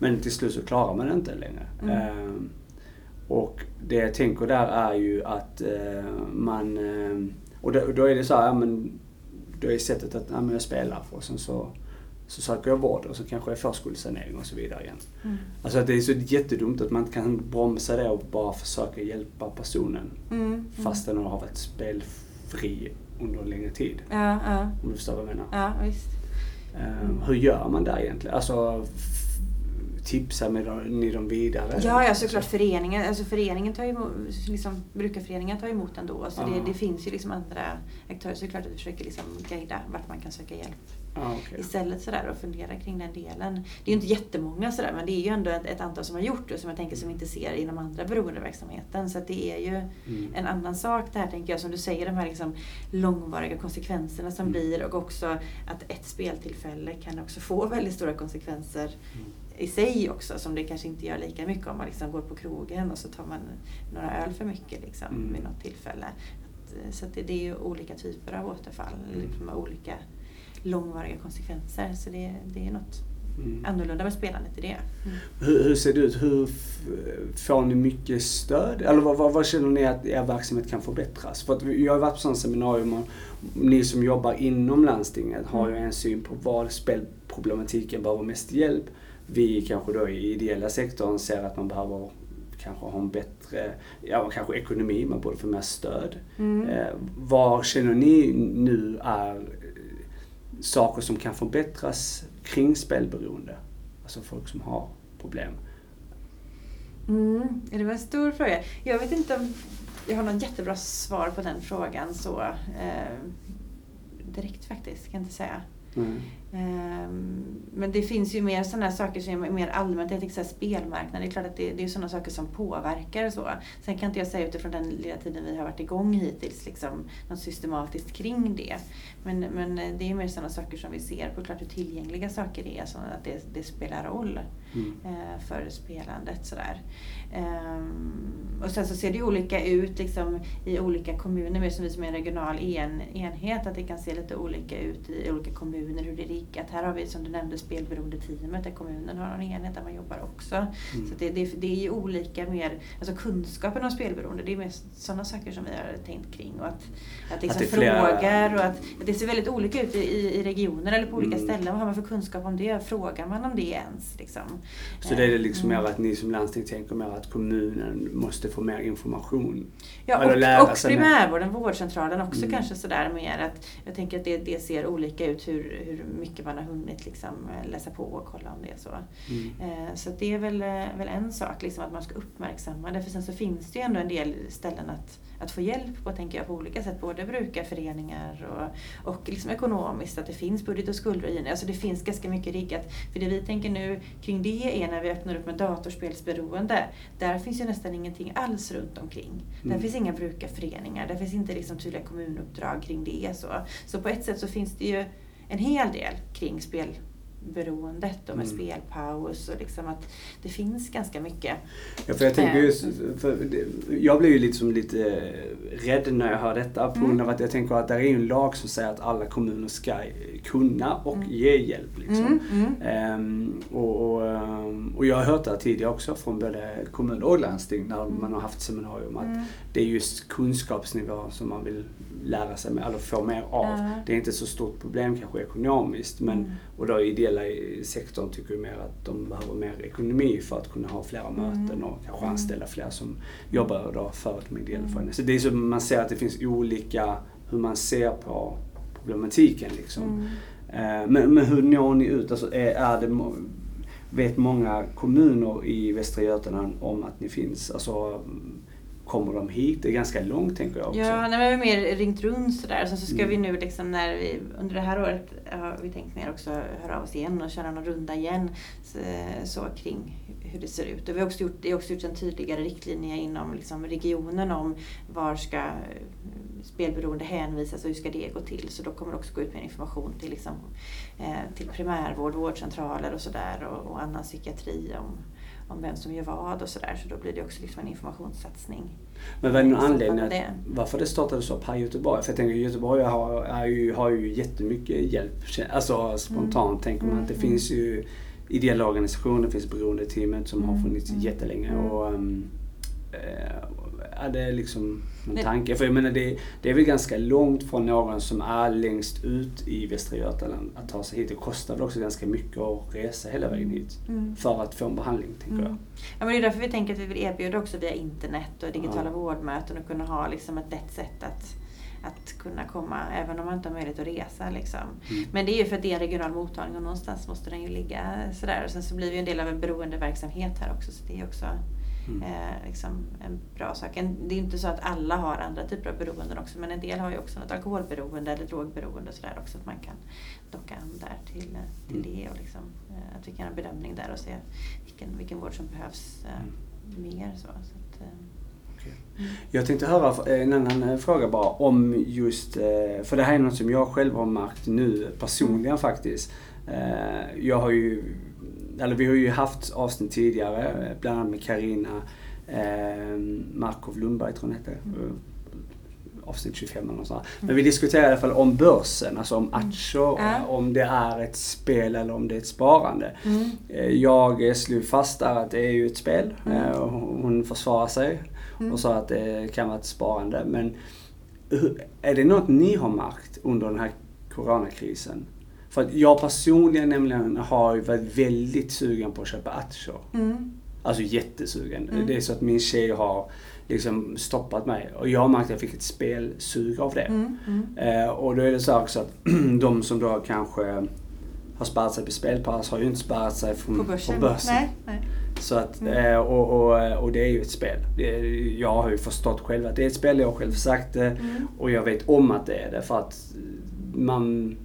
Speaker 1: Men till slut så klarar man det inte längre.
Speaker 2: Mm.
Speaker 1: Ehm, och det jag tänker där är ju att eh, man... Eh, och då, då är det så här, ja, men då är sättet att ja, men jag spelar och sen så, så söker jag vård och så kanske jag får skuldsanering och så vidare igen.
Speaker 2: Mm.
Speaker 1: Alltså att det är så jättedumt att man inte kan bromsa det och bara försöka hjälpa personen
Speaker 2: Mm. Mm.
Speaker 1: fast den har varit spelfri under en längre tid.
Speaker 2: Ja, ja,
Speaker 1: Om du förstår vad jag menar.
Speaker 2: ja visst.
Speaker 1: Ehm, hur gör man där egentligen? Alltså tipsar med ni dem vidare?
Speaker 2: Ja, ja såklart föreningen, alltså föreningen tar emot, liksom, brukarföreningen tar emot ändå. Så
Speaker 1: Ja.
Speaker 2: det, det finns ju liksom andra aktörer. Så det är klart att vi försöker liksom guida vart man kan söka hjälp.
Speaker 1: Ja, okej.
Speaker 2: Istället sådär och fundera kring den delen. Det är ju inte jättemånga sådär men det är ju ändå ett, ett antal som har gjort det som jag tänker som inte ser inom andra beroendeverksamheten. Så det är ju
Speaker 1: Mm.
Speaker 2: en annan sak det här tänker jag. Som du säger, de här liksom långvariga konsekvenserna som
Speaker 1: Mm.
Speaker 2: blir och också att ett speltillfälle kan också få väldigt stora konsekvenser
Speaker 1: Mm.
Speaker 2: I sig också som det kanske inte gör lika mycket om man liksom går på krogen och så tar man några öl för mycket liksom,
Speaker 1: Mm.
Speaker 2: vid något tillfälle. Att, eh, så att det, det är ju olika typer av återfall
Speaker 1: Mm.
Speaker 2: liksom, med olika långvariga konsekvenser. Så det, det är något
Speaker 1: Mm.
Speaker 2: annorlunda med spelandet i det. Mm.
Speaker 1: Hur, hur ser det ut? Hur får ni mycket stöd? Eller vad, vad, vad känner ni att er verksamhet kan förbättras? För att jag har varit på sådana seminarium och ni som jobbar inom landstinget har ju
Speaker 2: Mm.
Speaker 1: en syn på var spelproblematiken behöver mest hjälp. Vi kanske då i ideella sektorn ser att man behöver kanske ha en bättre, ja kanske ekonomi, man borde få mer stöd.
Speaker 2: Mm.
Speaker 1: Eh, vad känner ni nu är eh, saker som kan förbättras kring spelberoende? Alltså folk som har problem.
Speaker 2: Mm, det var en stor fråga. Jag vet inte om jag har något jättebra svar på den frågan så eh, direkt faktiskt, kan jag inte säga.
Speaker 1: Mm.
Speaker 2: Ehm, Men det finns ju mer sådana saker som är mer allmänt. Jag tänker så här, spelmarknaden, det är klart att det, det är sådana saker som påverkar så. Sen kan inte jag säga utifrån den lilla tiden vi har varit igång hittills, liksom, något systematiskt kring det. Men, men det är mer sådana saker som vi ser på, klart hur tillgängliga saker är, så att det, det spelar roll
Speaker 1: Mm.
Speaker 2: eh, för spelandet. Sådär. Ehm, och sen så ser det olika ut liksom, i olika kommuner, mer som vi som är en regional en, enhet, att det kan se lite olika ut i olika kommuner hur det är riggat. Här har vi som du nämnde spelberoende-teamet där kommunen har en enhet där man jobbar också.
Speaker 1: Mm.
Speaker 2: Så det, det, det är ju olika mer, alltså kunskapen om spelberoende, det är mer sådana saker som vi har tänkt kring. Och att, att, liksom
Speaker 1: det är flera-
Speaker 2: frågar och att, att det ser väldigt olika ut i, i, i regioner eller på olika
Speaker 1: Mm.
Speaker 2: ställen. Vad har man för kunskap om det? Frågar man om det ens? Liksom?
Speaker 1: Så det är det liksom
Speaker 2: Mm.
Speaker 1: mer att ni som landsting tänker mer att kommunen måste få mer information?
Speaker 2: Ja,
Speaker 1: Eller lära
Speaker 2: och, och primärvården, vårdcentralen också
Speaker 1: Mm.
Speaker 2: kanske sådär mer att jag tänker att det, det ser olika ut hur, hur mycket man har hunnit liksom läsa på och kolla om det är så.
Speaker 1: Mm.
Speaker 2: Eh, Så det är väl, eh, väl en sak, liksom, att man ska uppmärksamma det. För sen så finns det ju ändå en del ställen att, att få hjälp på, tänker jag, på olika sätt. Både brukarföreningar och, och liksom ekonomiskt, att det finns budget och skuldrådgivning. Alltså det finns ganska mycket riggat. För det vi tänker nu kring det är när vi öppnar upp med datorspelsberoende. Där finns ju nästan ingenting alls runt omkring. Där
Speaker 1: Mm.
Speaker 2: finns inga brukarföreningar, där finns inte liksom tydliga kommunuppdrag kring det. Så, så på ett sätt så finns det ju en hel del kring spelberoendet och med
Speaker 1: Mm.
Speaker 2: spelpaus och liksom att det finns ganska mycket.
Speaker 1: Ja, för jag tänker
Speaker 2: Eh.
Speaker 1: just, det, jag blir ju liksom lite eh, rädd när jag hör detta på grund
Speaker 2: Mm.
Speaker 1: av att jag tänker att det är en lag som säger att alla kommuner ska kunna och
Speaker 2: Mm.
Speaker 1: ge hjälp. Liksom.
Speaker 2: Mm, mm.
Speaker 1: Ehm, och, och, ehm, och jag har hört det här tidigare också från både kommun och landsting när man har haft seminarium att
Speaker 2: Mm.
Speaker 1: det är just kunskapsnivå som man vill lära sig med, eller få mer av.
Speaker 2: Ja.
Speaker 1: Det är inte så stort problem kanske ekonomiskt men
Speaker 2: Mm.
Speaker 1: och då ideella sektorn tycker ju mer att de behöver mer ekonomi för att kunna ha flera
Speaker 2: Mm.
Speaker 1: möten och kanske
Speaker 2: Mm.
Speaker 1: anställa fler som jobbar då för ett ideell
Speaker 2: Mm.
Speaker 1: förening. Så det är så man ser att det finns olika hur man ser på problematiken liksom.
Speaker 2: Mm.
Speaker 1: Eh, Men, men hur når ni ut? Alltså är, är det, vet många kommuner i Västra Götaland om att ni finns? Alltså, kommer de hit? Det är ganska långt tänker jag också.
Speaker 2: Ja, nej, vi har mer ringt runt sådär. Sen så ska
Speaker 1: Mm.
Speaker 2: vi nu liksom när vi, under det här året har vi tänkt mer också höra av oss igen och köra någon runda igen. Så, så kring hur det ser ut. Och vi har också gjort, det har också gjorts en tydligare riktlinje inom liksom regionen om var ska spelberoende hänvisas och hur ska det gå till. Så då kommer det också gå ut med information till, liksom, eh, till primärvård, vårdcentraler och sådär och, och annan psykiatri om, om vem som gör vad och sådär. Så då blir det också liksom en informationssatsning.
Speaker 1: Men vad är någon anledning att,
Speaker 2: det.
Speaker 1: varför det startades upp här i Göteborg? För jag tänker Göteborg har, är ju, har ju jättemycket hjälp. Alltså spontant tänker man att det
Speaker 2: Mm, mm.
Speaker 1: finns ju ideella organisationer, det finns beroendeteamet som har
Speaker 2: Mm,
Speaker 1: funnits
Speaker 2: mm,
Speaker 1: jättelänge.
Speaker 2: mm.
Speaker 1: Och, um, eh, är det liksom någon
Speaker 2: Det-
Speaker 1: tanke? För jag menar det, det är väl ganska långt från någon som är längst ut i Västra Götaland att ta sig hit. Det kostar väl också ganska mycket att resa hela vägen hit.
Speaker 2: Mm.
Speaker 1: För att få en behandling, tänker
Speaker 2: Mm. Ja, men det är därför vi tänker att vi vill erbjuda också via internet och digitala
Speaker 1: Ja.
Speaker 2: vårdmöten och kunna ha liksom ett lätt sätt att, att kunna komma även om man inte har möjlighet att resa. Liksom.
Speaker 1: Mm.
Speaker 2: Men det är ju för att det är en regional mottagning och någonstans måste den ju ligga sådär. Och sen så blir vi ju en del av en beroendeverksamhet här också så det är också
Speaker 1: Mm.
Speaker 2: eh, liksom en bra sak. En, det är inte så att alla har andra typer av beroenden också men en del har ju också något alkoholberoende eller drogberoende och sådär också. Att man kan docka an där till, eh, till
Speaker 1: Mm.
Speaker 2: det och liksom, eh, att vi kan ha en bedömning där och se vilken, vilken vård som behövs eh,
Speaker 1: Mm.
Speaker 2: mer. Så, så att, eh, mm.
Speaker 1: Jag tänkte höra en annan eh, fråga bara om just, eh, för det här är något som jag själv har märkt nu personligen faktiskt. Eh, Jag har ju, eller vi har ju haft avsnitt tidigare, eh, bland annat med Karina eh, Markov Lundberg tror jag hon hette.
Speaker 2: Mm.
Speaker 1: Eh, Avsnitt 25 eller något sånt. Men vi diskuterar i alla fall om börsen, alltså om aktier,
Speaker 2: Mm. Ja.
Speaker 1: eh, om det är ett spel eller om det är ett sparande.
Speaker 2: Mm.
Speaker 1: Eh, Jag eh, slog fast där att det är ju ett spel.
Speaker 2: Mm.
Speaker 1: Eh, Hon försvarar sig
Speaker 2: Mm.
Speaker 1: och sa att det kan vara ett sparande. Men hur- är det något ni har märkt under den här coronakrisen? För att jag personligen nämligen har varit väldigt sugen på att köpa aktier.
Speaker 2: Mm.
Speaker 1: Alltså jättesugen.
Speaker 2: Mm.
Speaker 1: Det är så att min tjej har liksom stoppat mig. Och jag har märkt att jag fick ett spelsug av det.
Speaker 2: Mm. Mm.
Speaker 1: Eh, och då är det så också att de som då kanske har sparat sig på spelpass har ju inte sparat sig från,
Speaker 2: På börsen?
Speaker 1: på börsen.
Speaker 2: Nej, nej.
Speaker 1: Så att,
Speaker 2: Mm.
Speaker 1: eh, och, och, och det är ju ett spel. Jag har ju förstått själv att det är ett spel, jag har själv sagt det.
Speaker 2: Mm.
Speaker 1: Och jag vet om att det är det för att man,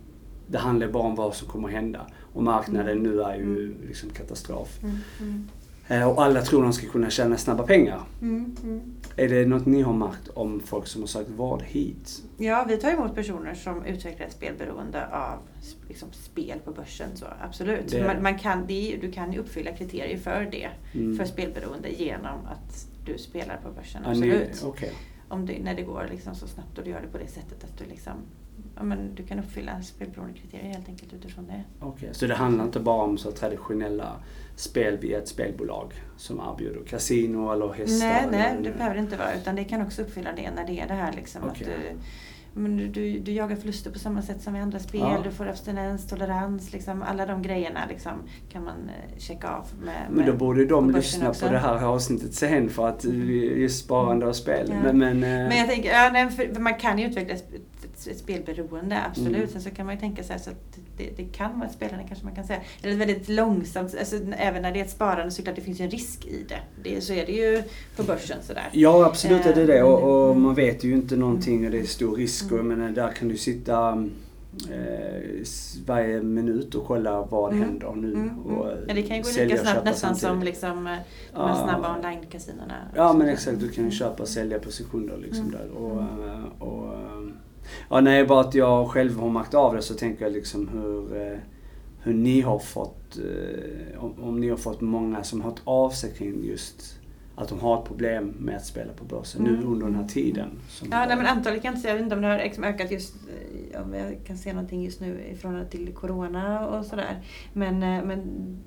Speaker 1: det handlar bara om vad som kommer att hända. Och marknaden nu är ju liksom katastrof.
Speaker 2: Mm. Mm.
Speaker 1: Eh, och alla tror de ska kunna tjäna snabba pengar.
Speaker 2: Mm. Mm.
Speaker 1: Är det något ni har märkt om folk som har sökt vård hit?
Speaker 2: Ja, vi tar emot personer som utvecklar ett spelberoende av liksom, spel på börsen. Så absolut.
Speaker 1: Det-
Speaker 2: Man, man kan, är, du kan uppfylla kriterier för det,
Speaker 1: Mm.
Speaker 2: för spelberoende, genom att du spelar på börsen. Absolut.
Speaker 1: Okej.
Speaker 2: Om det, när det går liksom så snabbt och du gör det på det sättet att du liksom Ja, men du kan uppfylla spelberoendekriterier helt enkelt utifrån det.
Speaker 1: Okej, Så det handlar inte bara om så traditionella spel via ett spelbolag som erbjuder kasino eller hästar?
Speaker 2: Nej,
Speaker 1: eller
Speaker 2: nej,
Speaker 1: vad
Speaker 2: det behöver det inte vara. Utan det kan också uppfylla det när det är det här liksom att
Speaker 1: Okej.
Speaker 2: du, men du, du, jagar förluster på samma sätt som i andra spel.
Speaker 1: Ja.
Speaker 2: Du får abstinens, tolerans, liksom, alla de grejerna liksom, kan man eh, checka av med,
Speaker 1: Men då borde de lyssna
Speaker 2: också.
Speaker 1: på det här avsnittet sen för att just sparande och spel.
Speaker 2: Ja.
Speaker 1: Men, men, eh,
Speaker 2: Men jag tänker, ja, nej, man kan ju utveckla ett, spelberoende, absolut.
Speaker 1: Mm.
Speaker 2: Sen så kan man ju tänka sig så att det, det kan vara ett spelande kanske man kan säga. Eller väldigt långsamt, alltså, även när det är ett sparande så är det klart det finns en risk i det. det så är det ju på börsen sådär.
Speaker 1: Ja absolut är det det och, och
Speaker 2: Mm.
Speaker 1: man vet ju inte någonting och det är stor risk. Och,
Speaker 2: Mm.
Speaker 1: jag menar, där kan du sitta eh, varje minut och kolla vad
Speaker 2: Mm.
Speaker 1: händer nu.
Speaker 2: Mm,
Speaker 1: Och,
Speaker 2: mm. Ja, det kan ju gå lika
Speaker 1: och
Speaker 2: snabbt nästan som
Speaker 1: samtidigt.
Speaker 2: liksom, eh, de
Speaker 1: Ja.
Speaker 2: här snabba online-kasinorna.
Speaker 1: Ja men exakt, du kan ju köpa och sälja sekunder liksom
Speaker 2: Mm.
Speaker 1: där. Och, eh, och, eh, ja, nej, bara att jag själv har märkt av det så tänker jag liksom hur, eh, hur ni har fått, eh, om, om ni har fått många som har hört av sig kring just att de har ett problem med att spela på börsen nu
Speaker 2: Mm.
Speaker 1: under den här tiden.
Speaker 2: Ja, nej, men antalet kan jag inte säga. Jag vet inte om det har liksom ökat just, eh, om jag kan se någonting just nu i förhållande till Corona och sådär. Men, eh, men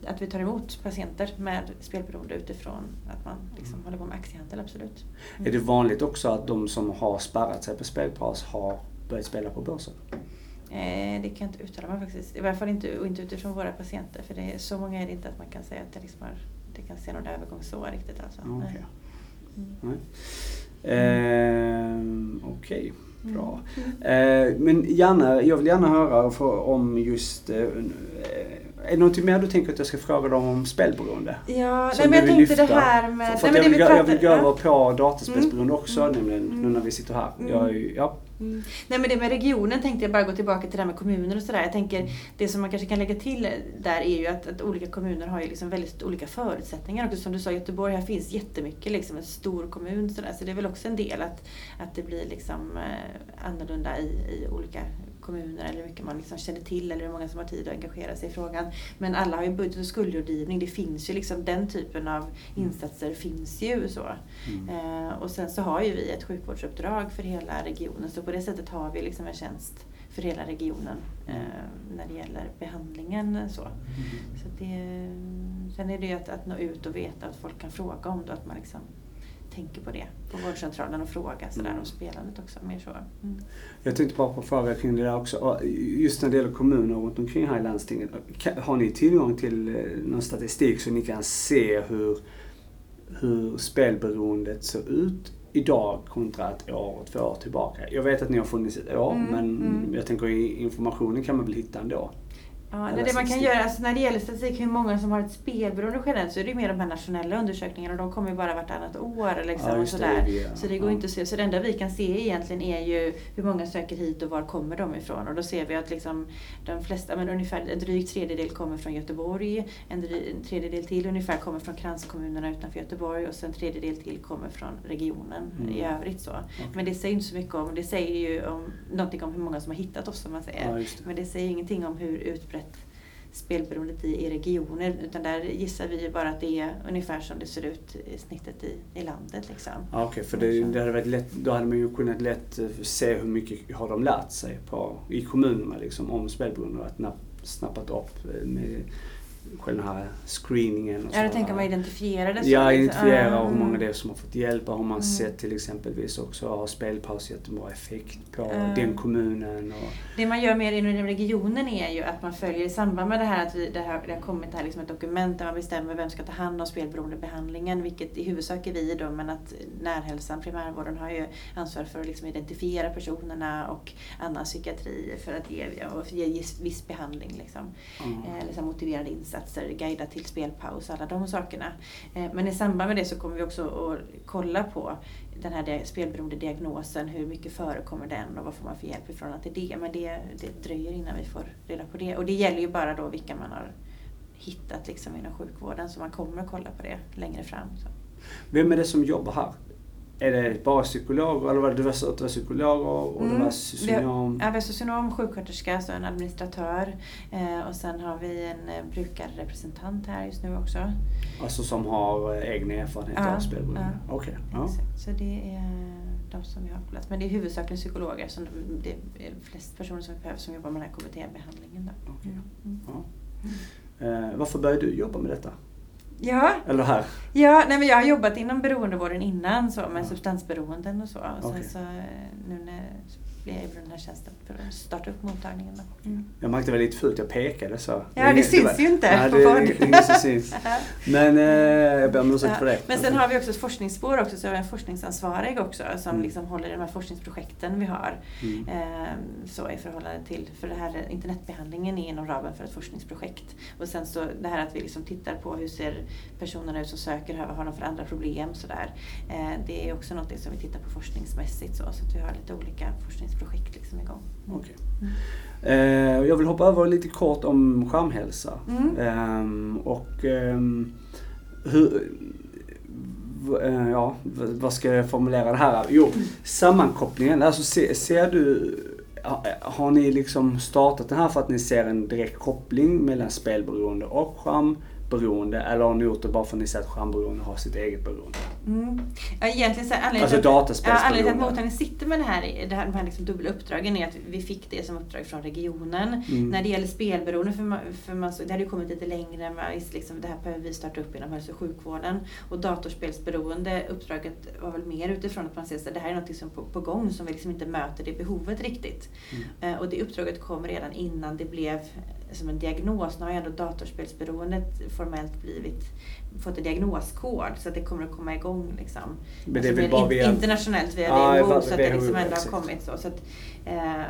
Speaker 2: att vi tar emot patienter med spelberoende utifrån att man liksom
Speaker 1: Mm.
Speaker 2: håller på med aktiehandel, absolut.
Speaker 1: Är det vanligt också att de som har spärrat sig på spelpass har börjat spela på börsen?
Speaker 2: Eh, det kan jag inte uttala mig faktiskt. I varje fall inte, inte utifrån våra patienter. För det är, så många är det inte att man kan säga att det, liksom har, det kan se någon övergång så riktigt. Alltså.
Speaker 1: Ja, Okej.
Speaker 2: Nej.
Speaker 1: Nej. Ehm, Okej, bra.
Speaker 2: Mm.
Speaker 1: Eh, men gärna, jag vill gärna höra om just... Eh, är det någonting mer du tänker att jag ska fråga dem om spelberoende?
Speaker 2: Ja, nej, men jag tänkte det
Speaker 1: lyfta?
Speaker 2: här med...
Speaker 1: För, för
Speaker 2: nej,
Speaker 1: jag,
Speaker 2: det
Speaker 1: vill,
Speaker 2: vi
Speaker 1: jag vill gå över på dataspelsberoende
Speaker 2: Mm.
Speaker 1: också nämligen, nu
Speaker 2: Mm.
Speaker 1: när vi sitter här.
Speaker 2: Mm.
Speaker 1: Jag, ja.
Speaker 2: Mm. Nej men det med regionen tänkte jag bara gå tillbaka till det här med kommuner och sådär. Jag tänker det som man kanske kan lägga till där är ju att, att olika kommuner har ju liksom väldigt olika förutsättningar också. Som du sa, Göteborg, här finns jättemycket, liksom en stor kommun sådär. Så det är väl också en del att, att det blir liksom eh, annorlunda i, i olika kommuner eller hur mycket man liksom känner till eller hur många som har tid att engagera sig i frågan. Men alla har ju budget och skuldrådgivning. Det finns ju liksom den typen av insatser finns ju. så. Mm. Eh, och sen så har ju vi ett sjukvårdsuppdrag för hela regionen så på det sättet har vi liksom en tjänst för hela regionen eh, när det gäller behandlingen. Så. Mm. Så det, sen är det ju att, att nå ut och veta att folk kan fråga om det. Att man liksom tänker på det på vårdcentralen och fråga sådär mm. om spelandet också. Mer så. Mm.
Speaker 1: Jag tänkte bara på fråga kring det där också. Just när det gäller kommuner runt omkring här i landstinget. Har ni tillgång till eh, någon statistik så ni kan se hur, hur spelberoendet ser ut idag kontra ett år och två år tillbaka? Jag vet att ni har funnits ett år mm, men mm. jag tänker informationen kan man väl hitta ändå?
Speaker 2: Ja, det man kan göra, alltså när det gäller statistik hur många som har ett spelberoende generellt så är det mer de här nationella undersökningarna och de kommer ju bara vartannat år. Liksom, ja, och sådär. Det, ja. Så det går ja. inte att se. Så det enda vi kan se egentligen är ju hur många söker hit och var kommer de ifrån. Och då ser vi att liksom de flesta, men ungefär en dryg tredjedel kommer från Göteborg, en, dryg, en tredjedel till ungefär kommer från kranskommunerna utanför Göteborg och sen en tredjedel till kommer från regionen mm. i övrigt. Så. Okay. Men det säger inte så mycket om, det säger ju om, någonting om hur många som har hittat oss som man säger. Det. Men det säger ingenting om hur utbrett utbrett spelberoendet i, i regioner. Utan där gissar vi ju bara att det är ungefär som det ser ut i snittet i, i landet. Liksom.
Speaker 1: Okej, okay, för det, det hade varit lätt, då hade man ju kunnat lätt eh, se hur mycket har de lärt sig på, i kommunerna liksom, om spelberoende och att snappat upp eh, med den här screeningen. Och
Speaker 2: ja, du tänker man identifierar det?
Speaker 1: Ja, identifiera och hur många det är som har fått hjälp. Har man mm. sett till exempelvis också har spelpaus jättebra effekt på mm. den kommunen? Och...
Speaker 2: Det man gör mer inom regionen är ju att man följer i samband med det här att vi, det, här, det har kommit här liksom ett dokument där man bestämmer vem ska ta hand om spelberoendebehandlingen, vilket i huvudsak är vi då, men att närhälsan, primärvården har ju ansvar för att liksom identifiera personerna och annan psykiatri för att ge, och ge viss behandling. Liksom. Mm. Eller så motiverade insatser insatser, guida till spelpaus, alla de sakerna. Eh, men i samband med det så kommer vi också att kolla på den här spelberoende-diagnosen, hur mycket förekommer den och vad får man för hjälp ifrån till det. Men det, det dröjer innan vi får reda på det. Och det gäller ju bara då vilka man har hittat liksom inom sjukvården, så man kommer att kolla på det längre fram. Så.
Speaker 1: Vem är det som jobbar här? Är det bara psykologer eller var det, var, det var psykologer och mm. det var socionom?
Speaker 2: Ja, vi har socionom, sjuksköterska, alltså en administratör eh, och sen har vi en eh, brukarrepresentant här just nu också.
Speaker 1: Alltså som har eh, egna erfarenheter ja, av spelberoende? Ja, Okej. Okay. Ja.
Speaker 2: Så det är de som vi har på plats. Men det är huvudsakligen psykologer, så det är flest personer som vi behöver som jobbar med den här KBT-behandlingen. Okay. Mm.
Speaker 1: Mm. Ja. Eh, varför började du jobba med detta?
Speaker 2: Ja.
Speaker 1: Eller här?
Speaker 2: Ja, nej, men jag har jobbat inom beroendevården innan så, med ja. substansberoenden och så. Och okay. sen så nu när blev jag den här tjänsten för att starta upp mottagningen. Mm.
Speaker 1: Jag märkte det var lite fult, jag pekade så.
Speaker 2: Ja, det, det syns det ju inte
Speaker 1: nej, på det, som syns. Men eh, jag ber om ursäkt ja. för det.
Speaker 2: Men sen har vi också ett forskningsspår också, så jag har en forskningsansvarig också som mm. liksom håller i de här forskningsprojekten vi har. Mm. Eh, så i förhållande till, för det här internetbehandlingen är inom ramen för ett forskningsprojekt. Och sen så det här att vi liksom tittar på hur ser personerna ut som söker, vad har de för andra problem sådär. Eh, det är också något som vi tittar på forskningsmässigt så, så att vi har lite olika forskningsprojekt projekt liksom igång.
Speaker 1: Okay. Mm. Eh, jag vill hoppa över lite kort om skärmhälsa. Mm. Eh, och eh, hur, ja, vad ska jag formulera det här? Jo, sammankopplingen. Alltså ser, ser du har ni liksom startat det här för att ni ser en direkt koppling mellan spelberoende och skärm beroende eller har ni gjort det bara för att ni ser att skärmberoende har sitt eget beroende?
Speaker 2: Mm. Ja, egentligen så anledningen
Speaker 1: alltså dataspelsberoende.
Speaker 2: Anledningen till att mottagningen sitter med det här, det här, de här liksom dubbla uppdragen är att vi fick det som uppdrag från regionen. Mm. När det gäller spelberoende, för man, för man, det hade ju kommit lite längre, med, liksom, det här behöver vi starta upp inom hälso och sjukvården. Och datorspelsberoende, uppdraget var väl mer utifrån att man ser att det här är något som på, på gång som vi liksom inte möter det behovet riktigt. Mm. Uh, och det uppdraget kom redan innan det blev som en diagnos. Nu har ju ändå datorspelsberoendet formellt blivit, fått en diagnoskod så att det kommer att komma igång. Liksom. Men det är väl bara via... Internationellt via ah, WHO så att det liksom ändå har kommit så. så att, eh,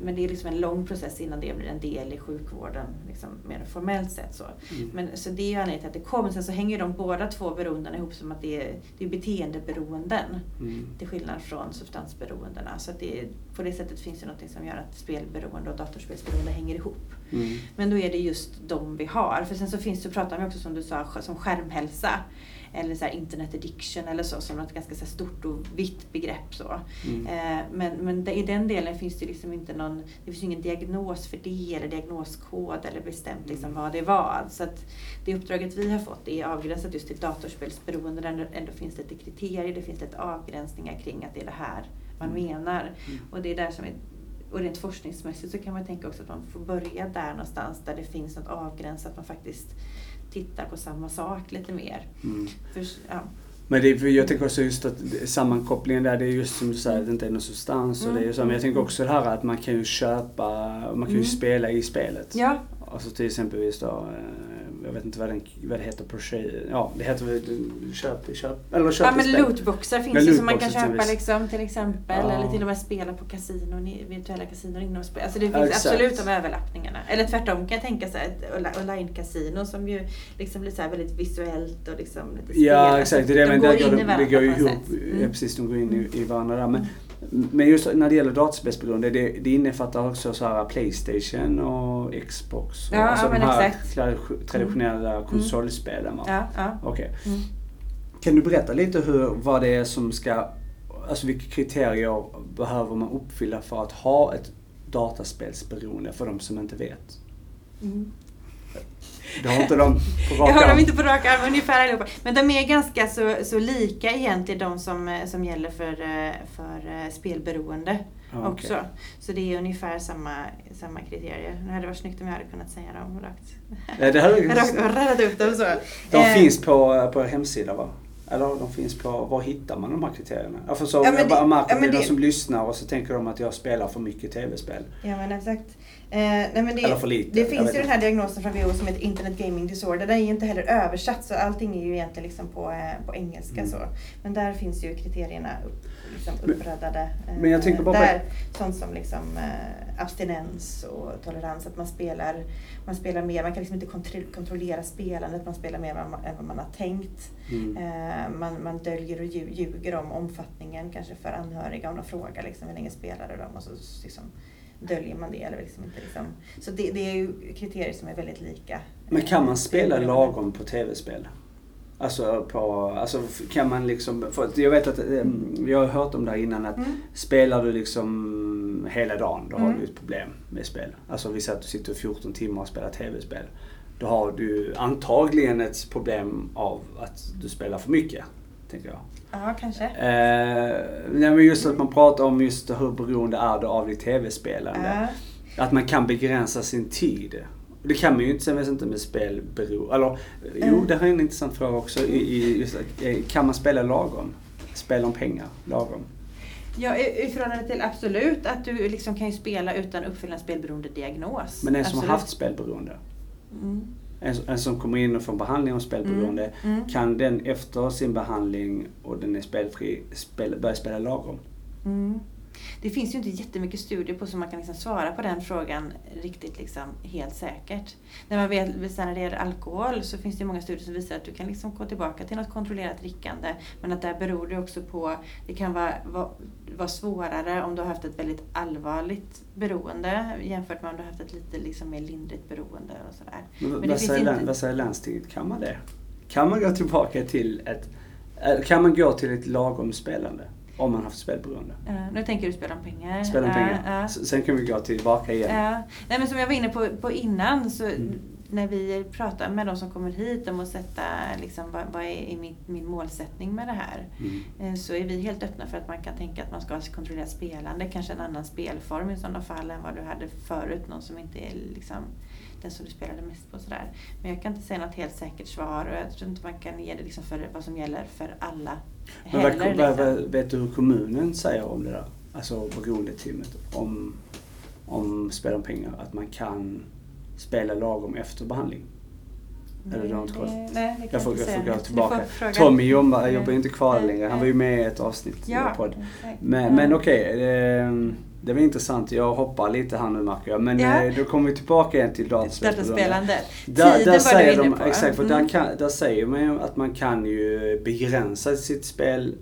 Speaker 2: men det är liksom en lång process innan det blir en del i sjukvården, liksom, mer formellt sett. Så. Mm. Men, så det är ju anledningen till att det kommer. Sen så hänger de båda två beroendena ihop som att det är, det är beteendeberoenden. Mm. Till skillnad från substansberoendena. Så att det på det sättet finns det något som gör att spelberoende och datorspelsberoende hänger ihop.
Speaker 1: Mm.
Speaker 2: Men då är det just de vi har. För sen så finns det, pratar vi också som du sa, som skärmhälsa. Eller så internet addiction eller så, som något ganska så stort och vitt begrepp. Så.
Speaker 1: Mm.
Speaker 2: Eh, men men i den delen finns det liksom inte någon, det finns ingen diagnos för det eller diagnoskod eller bestämt liksom vad det vad. Så att det uppdraget vi har fått är avgränsat just till datorspelsberoende där det ändå finns lite kriterier, det finns lite avgränsningar kring att det är det här man
Speaker 1: Mm.
Speaker 2: menar.
Speaker 1: Mm.
Speaker 2: Och det är där som är och rent forskningsmässigt så kan man tänka också att man får börja där någonstans där det finns något avgränsat, man faktiskt tittar på samma sak lite mer.
Speaker 1: Mm.
Speaker 2: För, ja.
Speaker 1: Men det, jag tänker också just att sammankopplingen där, det är just som du säger, att det inte är någon substans. Och det är så, men jag tänker också det här att man kan ju köpa, man kan ju
Speaker 2: Mm.
Speaker 1: spela i spelet.
Speaker 2: ja,
Speaker 1: Alltså till exempelvis då, eh, jag vet inte vad, den, vad det heter tjej, ja det heter väl köp, köp, eller köp
Speaker 2: ja men lootboxar finns ju som man kan köpa liksom, till exempel.
Speaker 1: Ja.
Speaker 2: Eller till och med spela på kasinon, virtuella kasinon inom spel. Alltså det finns
Speaker 1: exakt.
Speaker 2: absolut de överlappningarna. Eller tvärtom kan jag tänka sig ett onli- online-kasino som ju liksom blir så väldigt visuellt och liksom lite spel.
Speaker 1: Ja
Speaker 2: Alltså,
Speaker 1: exakt, det är det,
Speaker 2: de
Speaker 1: men
Speaker 2: går
Speaker 1: där
Speaker 2: in
Speaker 1: går
Speaker 2: i
Speaker 1: de, det
Speaker 2: varandra
Speaker 1: går ihop.
Speaker 2: sätt.
Speaker 1: Ja,
Speaker 2: Mm.
Speaker 1: precis, de går in i, i varandra där. Men, men just när det gäller dataspelsberoende, det, det innefattar också så här Playstation och Xbox. Och,
Speaker 2: Ja,
Speaker 1: alltså
Speaker 2: ja,
Speaker 1: de här
Speaker 2: exakt.
Speaker 1: tradi- traditionella konsolspelen. va?
Speaker 2: Ja, ja.
Speaker 1: Okej.
Speaker 2: Mm.
Speaker 1: Kan du berätta lite hur, vad det är som ska, alltså vilka kriterier behöver man uppfylla för att ha ett dataspelsberoende för de som inte vet?
Speaker 2: Mm.
Speaker 1: Du har inte dem på rak
Speaker 2: Jag har dem
Speaker 1: arm?
Speaker 2: inte på rak arm ungefär allihopa. Men de är ganska så, så lika egentligen de som, eh, som gäller för, eh, för eh, spelberoende
Speaker 1: okej.
Speaker 2: också. Så det är ungefär samma, samma kriterier. Det hade varit snyggt om jag hade kunnat säga dem rakt.
Speaker 1: Ja, det är-
Speaker 2: Rakt och upp dem så.
Speaker 1: De
Speaker 2: Eh,
Speaker 1: finns på, på er hemsida va? Eller de finns på, var hittar man de här kriterierna? Jag förstår,
Speaker 2: Ja,
Speaker 1: jag bara märker
Speaker 2: ja,
Speaker 1: det är de som lyssnar och så tänker de att jag spelar för mycket tv-spel.
Speaker 2: Ja men exakt. Eh, nej, men det,
Speaker 1: Eller för lite,
Speaker 2: det finns ju den här diagnosen från WHO som heter Internet Gaming Disorder. Den är ju inte heller översatt så allting är ju egentligen liksom på, eh, på engelska.
Speaker 1: Mm.
Speaker 2: Så. Men där finns ju kriterierna upp, liksom
Speaker 1: Men-
Speaker 2: uppradade. eh,
Speaker 1: men jag tänker bara
Speaker 2: där, Sånt som liksom, eh, abstinens och tolerans. Att man spelar, man spelar mer, man kan liksom inte kontro- kontrollera spelandet. Man spelar mer än vad man, har tänkt.
Speaker 1: Mm.
Speaker 2: Eh, man, man döljer och lju- ljuger om omfattningen kanske för anhöriga om de frågar liksom, hur länge spelade de och så liksom, döljer man det. Eller liksom inte, liksom. Så det, det är ju kriterier som är väldigt lika.
Speaker 1: Men kan man
Speaker 2: Eh,
Speaker 1: spela lagom på tv-spel? Alltså, på, alltså kan man liksom, jag vet att, eh, jag har hört om det här innan att
Speaker 2: Mm.
Speaker 1: spelar du liksom hela dagen, då har
Speaker 2: Mm.
Speaker 1: du ett problem med spel. Alltså vi säger att du sitter 14 timmar och spelar tv-spel. Då har du antagligen ett problem av att du spelar för mycket, tänker jag.
Speaker 2: Ja, kanske.
Speaker 1: Eh, nej, men just att man pratar om just hur beroende är du av ditt tv-spelande.
Speaker 2: Ja.
Speaker 1: Att man kan begränsa sin tid. Det kan man ju inte, sen vet jag inte med spelberoende. Eller jo,
Speaker 2: Mm.
Speaker 1: det här är en intressant fråga också. I, i, att, eh, kan man spela lagom? Spela om pengar lagom?
Speaker 2: Ja, i, i förhållande till absolut att du liksom kan ju spela utan uppfylla en spelberoende diagnos.
Speaker 1: Men en som
Speaker 2: absolut.
Speaker 1: har haft spelberoende,
Speaker 2: Mm.
Speaker 1: en, en som kommer in och får behandling om spelberoende,
Speaker 2: Mm. Mm.
Speaker 1: kan den efter sin behandling och den är spelfri spela, börja spela lagom?
Speaker 2: Det finns ju inte jättemycket studier på så man kan liksom svara på den frågan riktigt liksom helt säkert. När man vet, när det gäller alkohol så finns det många studier som visar att du kan liksom gå tillbaka till något kontrollerat drickande. Men att där beror det också på, det kan vara, vara, vara svårare om du har haft ett väldigt allvarligt beroende jämfört med om du har haft ett lite liksom mer lindrigt beroende och sådär.
Speaker 1: Men,
Speaker 2: Men
Speaker 1: vad, säger,
Speaker 2: inte-
Speaker 1: vad säger landstinget? Kan man det? Kan man gå tillbaka till ett, kan man gå till ett lagom spelande? Om man har haft spelberoende?
Speaker 2: Uh, nu tänker du spela om pengar.
Speaker 1: Spela om
Speaker 2: Ja,
Speaker 1: pengar. S- Sen kan vi gå tillbaka igen.
Speaker 2: Nej, men som jag var inne på, på innan, så
Speaker 1: Mm.
Speaker 2: när vi pratar med de som kommer hit om att sätta liksom, vad, vad är, är min, min målsättning med det här.
Speaker 1: Mm.
Speaker 2: eh, Så är vi helt öppna för att man kan tänka att man ska ha kontrollerat spelande, kanske en annan spelform i sådana fall än vad du hade förut. Någon som inte är liksom den som du spelade mest på. Sådär. Men jag kan inte säga något helt säkert svar och jag tror inte man kan ge det liksom för vad som gäller för alla
Speaker 1: Men
Speaker 2: heller.
Speaker 1: vad,
Speaker 2: liksom.
Speaker 1: vad, vet du hur kommunen säger om det där? Alltså beroendeteamet. Om, om spel om pengar. Att man kan spela lagom efter behandling. Eller du har inte koll?
Speaker 2: Nej, det kan
Speaker 1: Jag får,
Speaker 2: inte
Speaker 1: jag får gå tillbaka. Tommy jobbar,
Speaker 2: Nej.
Speaker 1: jobbar inte kvar
Speaker 2: Nej,
Speaker 1: längre. Han
Speaker 2: nej.
Speaker 1: var ju med i ett avsnitt i
Speaker 2: Ja,
Speaker 1: vår podd. Men,
Speaker 2: Ja.
Speaker 1: men okej, det, det var intressant. Jag hoppar lite här nu märker jag. Men
Speaker 2: Ja.
Speaker 1: eh, då kommer vi tillbaka igen till.
Speaker 2: Dataspelandet.
Speaker 1: Där,
Speaker 2: Tiden
Speaker 1: där
Speaker 2: var
Speaker 1: säger
Speaker 2: du inne
Speaker 1: de,
Speaker 2: på.
Speaker 1: exakt, för
Speaker 2: Mm.
Speaker 1: där, kan, där säger man ju att man kan ju begränsa sitt spel,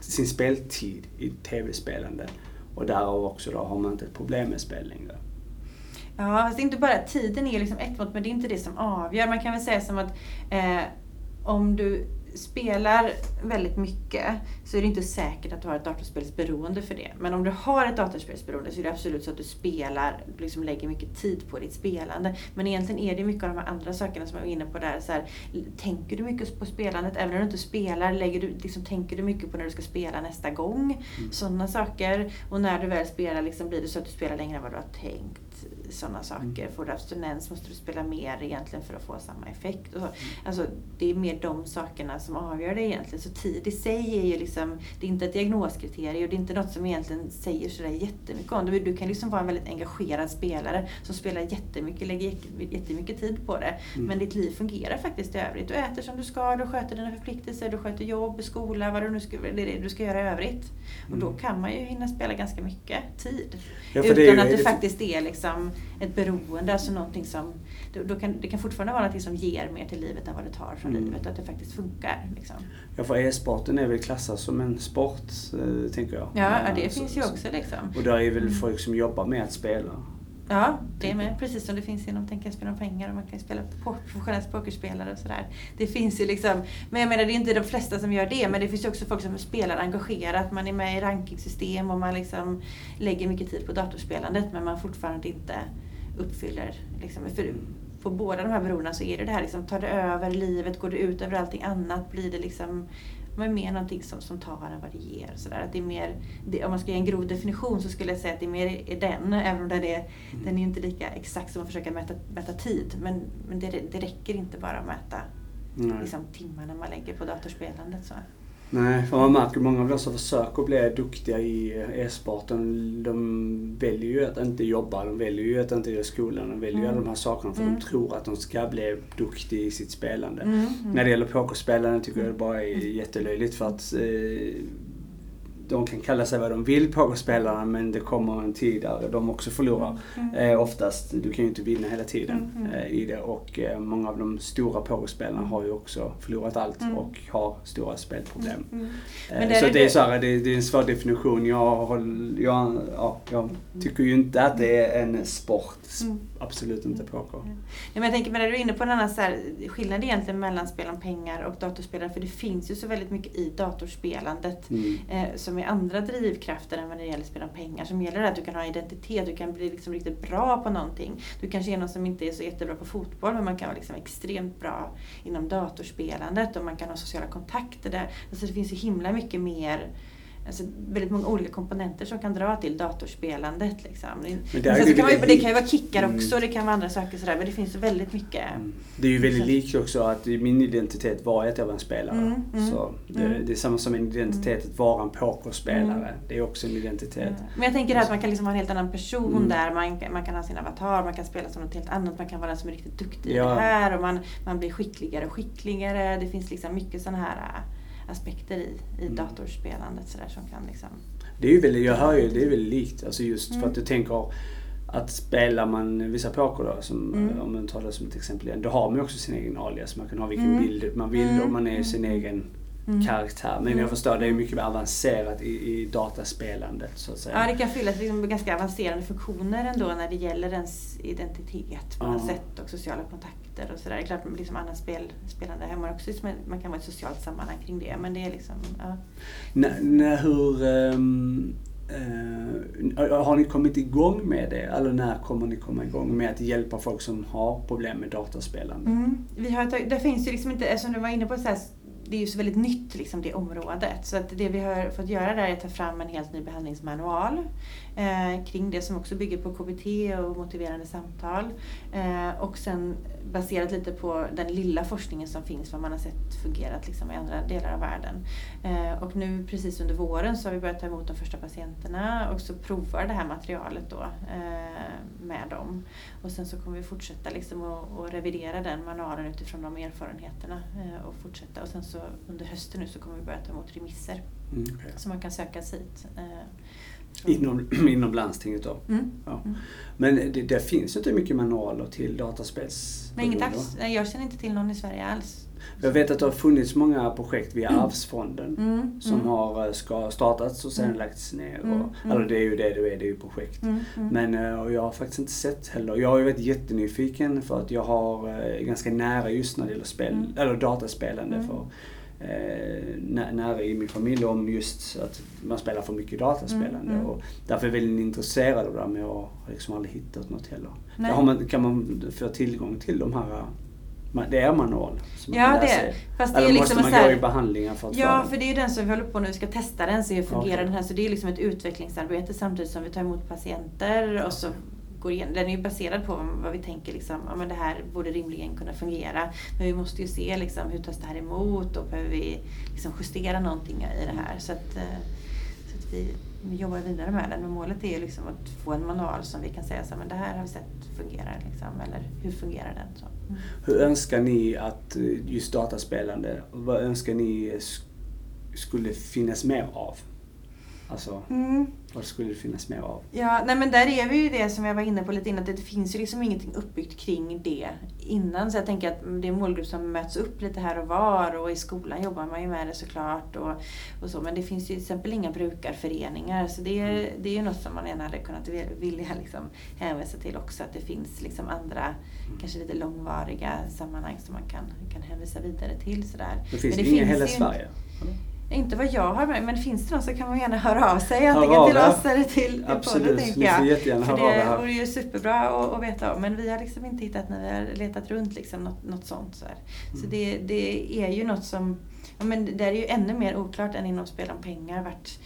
Speaker 1: sin speltid i tv-spelande. Och därav också då har man inte ett problem med spel längre.
Speaker 2: Ja, fast inte bara tiden är liksom ett mått, men det är inte det som avgör. Man kan väl säga som att eh, om du spelar väldigt mycket så är det inte säkert att du har ett datorspelsberoende för det. Men om du har ett datorspelsberoende så är det absolut så att du spelar, liksom lägger mycket tid på ditt spelande. Men egentligen är det mycket av de här andra sakerna som jag var inne på där. Så här, tänker du mycket på spelandet? Även om du inte spelar, lägger du, liksom, tänker du mycket på när du ska spela nästa gång? Mm. Sådana saker. Och när du väl spelar liksom, blir det så att du spelar längre än vad du har tänkt sådana saker. Mm. Får du abstinens måste du spela mer egentligen för att få samma effekt. Och så. Mm. Alltså, det är mer de sakerna som avgör det egentligen. Så tid i sig är ju liksom, det är inte ett diagnoskriterium och det är inte något som egentligen säger sådär jättemycket om det. Du kan liksom vara en väldigt engagerad spelare som spelar jättemycket, lägger jättemycket tid på det. Mm. Men ditt liv fungerar faktiskt i övrigt. Du äter som du ska, du sköter dina förpliktelser, du sköter jobb, skola, vad du nu ska, det du ska göra i övrigt. Och då mm. kan man ju hinna spela ganska mycket tid. Ja, Utan det, att det, det faktiskt är liksom ett beroende, alltså någonting som... Då kan, det kan fortfarande vara något som ger mer till livet än vad det tar från mm. livet, att det faktiskt funkar. Liksom.
Speaker 1: Ja, för e-sporten är väl klassad som en sport, eh, tänker jag.
Speaker 2: Ja, ja det så, finns ju också liksom.
Speaker 1: Och där är väl mm. folk som jobbar med att spela.
Speaker 2: Ja, det är med. Precis som det finns inom Tänka spela om pengar och man kan spela professionella pokerspelare och sådär. Det finns ju liksom, men jag menar det är inte de flesta som gör det, men det finns ju också folk som spelar engagerat. Man är med i rankingsystem och man liksom lägger mycket tid på datorspelandet men man fortfarande inte uppfyller, liksom, för på båda de här beroendena så är det det här liksom, tar det över livet, går det ut över allting annat, blir det liksom men mer någonting som, som tar än vad det ger. Så där. Att det är mer, det, om man ska ge en grov definition så skulle jag säga att det är mer är den, även om den är, mm. den är inte lika exakt som att försöka mäta, mäta tid. Men, men det, det räcker inte bara att mäta liksom, timmarna man lägger på datorspelandet. Så.
Speaker 1: Nej, för man märker många av de som försöker bli duktiga i e-sporten, de väljer ju att inte jobba, de väljer ju att inte i skolan, de väljer ju mm. alla de här sakerna för mm. de tror att de ska bli duktiga i sitt spelande. Mm. Mm. När det gäller pokerspelande tycker jag det bara är mm. jättelöjligt för att eh, de kan kalla sig vad de vill, pokerspelarna, men det kommer en tid där de också förlorar. Mm. Eh, oftast, du kan ju inte vinna hela tiden mm. mm. eh, i det och eh, många av de stora pokerspelarna har ju också förlorat allt mm. och har stora spelproblem. Mm. mm. Eh, så det är, så här, det, det, är en svår definition. Jag, jag, ja, jag tycker ju inte att det är en sport. Absolut inte poker. Ja,
Speaker 2: men jag tänker, men är du inne på en annan så här, skillnad egentligen mellan spel om pengar och datorspelande? För det finns ju så väldigt mycket i datorspelandet eh, liksom med andra drivkrafter än vad det gäller spel om pengar. Som gäller att du kan ha identitet, du kan bli liksom riktigt bra på någonting. Du kanske är någon som inte är så jättebra på fotboll men man kan vara liksom extremt bra inom datorspelandet och man kan ha sociala kontakter där. Alltså det finns så himla mycket mer alltså, väldigt många olika komponenter som kan dra till datorspelandet. Liksom. Men det, det, kan man, det kan ju vara kickar mm. också, det kan vara andra saker sådär, men det finns väldigt mycket. Mm.
Speaker 1: Det är ju väldigt likt också att min identitet var att jag var en spelare. Mm, mm, så det, mm. det, är samma som en identitet att vara en pokerspelare. Det är också en identitet.
Speaker 2: Men jag tänker att man kan liksom ha en helt annan person där. Man, man kan ha sin avatar, man kan spela som något helt annat. Man kan vara den som är riktigt duktig ja. i det här och man, man blir skickligare och skickligare. Det finns liksom mycket sådana här aspekter i, i mm. datorspelandet så där, som kan liksom...
Speaker 1: Det är ju väldigt, jag hör ju, det är väldigt likt. Alltså just mm. för att du tänker att spelar man vissa poker då, som, mm. om man tar det som ett exempel igen, då har man ju också sin egen alias. Man kan ha vilken mm. bild man vill och man är sin mm. egen mm. karaktär. Men jag förstår, det är mycket mer avancerat i, i dataspelandet så att säga.
Speaker 2: Ja, det kan fyllas liksom ganska avancerade funktioner ändå när det gäller ens identitet på något uh. sätt och sociala kontakter och sådär. Det är klart, liksom annat spel, spelande hemma också, man kan vara ett socialt sammanhang kring det. Men det är liksom, ja.
Speaker 1: N hur um, Uh, har ni kommit igång med det? Eller när kommer ni komma igång med att hjälpa folk som har problem med dataspelande?
Speaker 2: Mm. Vi har, det finns ju liksom inte, som du var inne på, så här, det är ju så väldigt nytt liksom, det området. Så att det vi har fått göra där är att ta fram en helt ny behandlingsmanual eh, kring det som också bygger på KBT och motiverande samtal. Eh, och sen baserat lite på den lilla forskningen som finns, vad man har sett fungerat liksom, i andra delar av världen. Eh, och nu precis under våren så har vi börjat ta emot de första patienterna och så provar det här materialet då eh, med dem. Och sen så kommer vi fortsätta liksom att revidera den manualen utifrån de erfarenheterna eh, och fortsätta. Och sen så under hösten nu så kommer vi börja ta emot remisser. Mm, okay. Så man kan söka sig hit
Speaker 1: Inom, inom landstinget då.
Speaker 2: Mm.
Speaker 1: Ja.
Speaker 2: Mm.
Speaker 1: Men det, det finns inte mycket manualer till dataspels...
Speaker 2: Nej, inget. Nej, Jag känner inte till någon i Sverige alls.
Speaker 1: Jag vet att det har funnits många projekt via Arvsfonden
Speaker 2: Mm.
Speaker 1: som
Speaker 2: mm.
Speaker 1: har eh, ska, startats och sen
Speaker 2: Mm.
Speaker 1: lagts ner.
Speaker 2: Mm,
Speaker 1: Och,
Speaker 2: mm.
Speaker 1: Eller det är ju det det är, det är ju projekt.
Speaker 2: Mm. Mm.
Speaker 1: Men eh, jag har faktiskt inte sett heller. Jag har ju varit jättenyfiken för att jag har eh, ganska nära just när det gäller spel,
Speaker 2: Mm.
Speaker 1: eller dataspelande.
Speaker 2: Mm.
Speaker 1: För, eh, nä- nära i min familj om just att man spelar för mycket dataspelande.
Speaker 2: Mm, mm.
Speaker 1: Och därför är jag väldigt intresserad av det där men jag har liksom aldrig hittat något heller.
Speaker 2: Nej.
Speaker 1: Har man, kan man få tillgång till de här, det är manual som man
Speaker 2: Ja,
Speaker 1: kan
Speaker 2: det är? Fast det
Speaker 1: Eller
Speaker 2: är
Speaker 1: måste
Speaker 2: liksom en
Speaker 1: man
Speaker 2: här-
Speaker 1: gå i behandlingar för att
Speaker 2: Ja, för det är ju den som vi håller på nu, vi ska testa den, se hur fungerar
Speaker 1: Okej.
Speaker 2: den här. Så det är liksom ett utvecklingsarbete samtidigt som vi tar emot patienter och så går igen. Den är ju baserad på vad vi tänker liksom, ja men det här borde rimligen kunna fungera. Men vi måste ju se liksom, hur tas det här emot och behöver vi liksom justera någonting i det här. Så att, eh, så att vi, vi jobbar vidare med den. Men målet är ju liksom att få en manual som vi kan säga så men det här har vi sett fungerar. Liksom, eller hur fungerar den? Så. Mm.
Speaker 1: Hur önskar ni att eh, just dataspelande, vad önskar ni skulle finnas mer av? Alltså,
Speaker 2: Mm.
Speaker 1: vad skulle det finnas mer av?
Speaker 2: Ja, nej men där är vi ju det som jag var inne på lite innan, att det finns ju liksom ingenting uppbyggt kring det innan. Så jag tänker att det är en målgrupp som möts upp lite här och var och i skolan jobbar man ju med det såklart. Och, och så. Men det finns ju till exempel inga brukarföreningar så det är, det är ju något som man gärna hade kunnat vil- vilja liksom hänvisa till också. Att det finns liksom andra, kanske lite långvariga sammanhang som man kan, kan hänvisa vidare till. Sådär.
Speaker 1: Det finns
Speaker 2: Men det
Speaker 1: inga i hela Sverige?
Speaker 2: Inte vad jag har med, men finns det någon så kan man gärna höra av sig. Antingen
Speaker 1: av
Speaker 2: till oss eller till,
Speaker 1: Absolut,
Speaker 2: podden tänker jag.
Speaker 1: jättegärna
Speaker 2: För
Speaker 1: höra
Speaker 2: det vore ju superbra att, att veta om. Men vi har liksom inte hittat när vi har letat runt liksom något, något sånt. Så, här. så
Speaker 1: Mm.
Speaker 2: det, det är ju något som, ja, men där är ju ännu mer oklart än inom spel om pengar. Vart,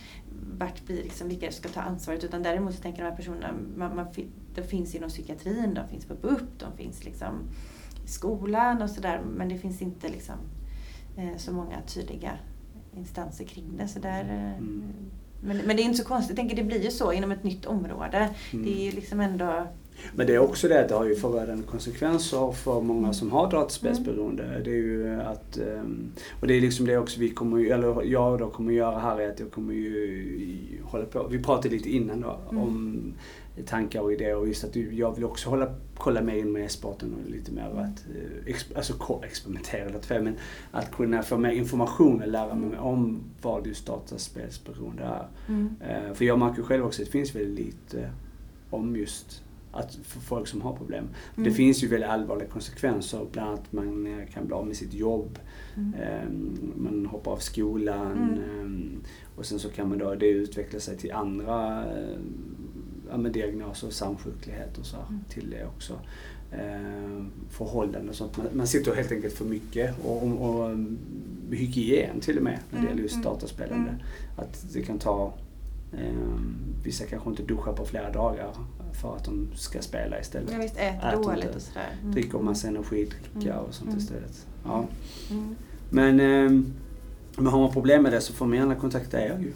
Speaker 2: vart blir liksom vilka ska ta ansvaret. Utan däremot så tänker de här personerna, man, man, de finns inom psykiatrin, de finns på BUP, de finns liksom i skolan och sådär. Men det finns inte liksom eh, så många tydliga instanser kring det. Så där, eh,
Speaker 1: Mm.
Speaker 2: men, men det är inte så konstigt. Jag tänker det blir ju så inom ett nytt område.
Speaker 1: Mm.
Speaker 2: Det är ju liksom ändå...
Speaker 1: Men det är också det att det har ju förödande konsekvenser för många som har dataspelsberoende. Det är ju att, ehm, och det är liksom det också vi kommer eller jag då kommer göra här är att jag kommer ju hålla på, vi pratade lite innan då
Speaker 2: Mm.
Speaker 1: om tankar och idéer och just att jag vill också hålla, kolla med in med e-sporten och lite mer att, eh, exp, alltså experimentera lite fel, men att kunna få mer information och lära mig om vad just dataspelsberoende är.
Speaker 2: Mm.
Speaker 1: Eh, För jag märker själv också att det finns väldigt lite om just att för folk som har problem. Det
Speaker 2: Mm.
Speaker 1: finns ju väldigt allvarliga konsekvenser, bland annat man eh, kan bli av med sitt jobb,
Speaker 2: Mm.
Speaker 1: ehm, man hoppar av skolan
Speaker 2: Mm.
Speaker 1: ehm, och sen så kan man då det utveckla sig till andra ja, med diagnoser och samsjuklighet och så
Speaker 2: Mm.
Speaker 1: till det också. Ehm, Förhållanden och sånt. Man, man sitter helt enkelt för mycket och, och, och hygien till och med när det
Speaker 2: Mm,
Speaker 1: gäller just
Speaker 2: mm,
Speaker 1: dataspelande.
Speaker 2: mm.
Speaker 1: Att det kan ta Ehm, vissa kanske inte duschar på flera dagar för att de ska spela istället.
Speaker 2: Ja, visst, äter dåligt
Speaker 1: inte.
Speaker 2: och sådär. Mm.
Speaker 1: Dricker massa energidricka och sånt istället. Ja. Men, ehm, men har man problem med det så får man gärna kontakta er ju.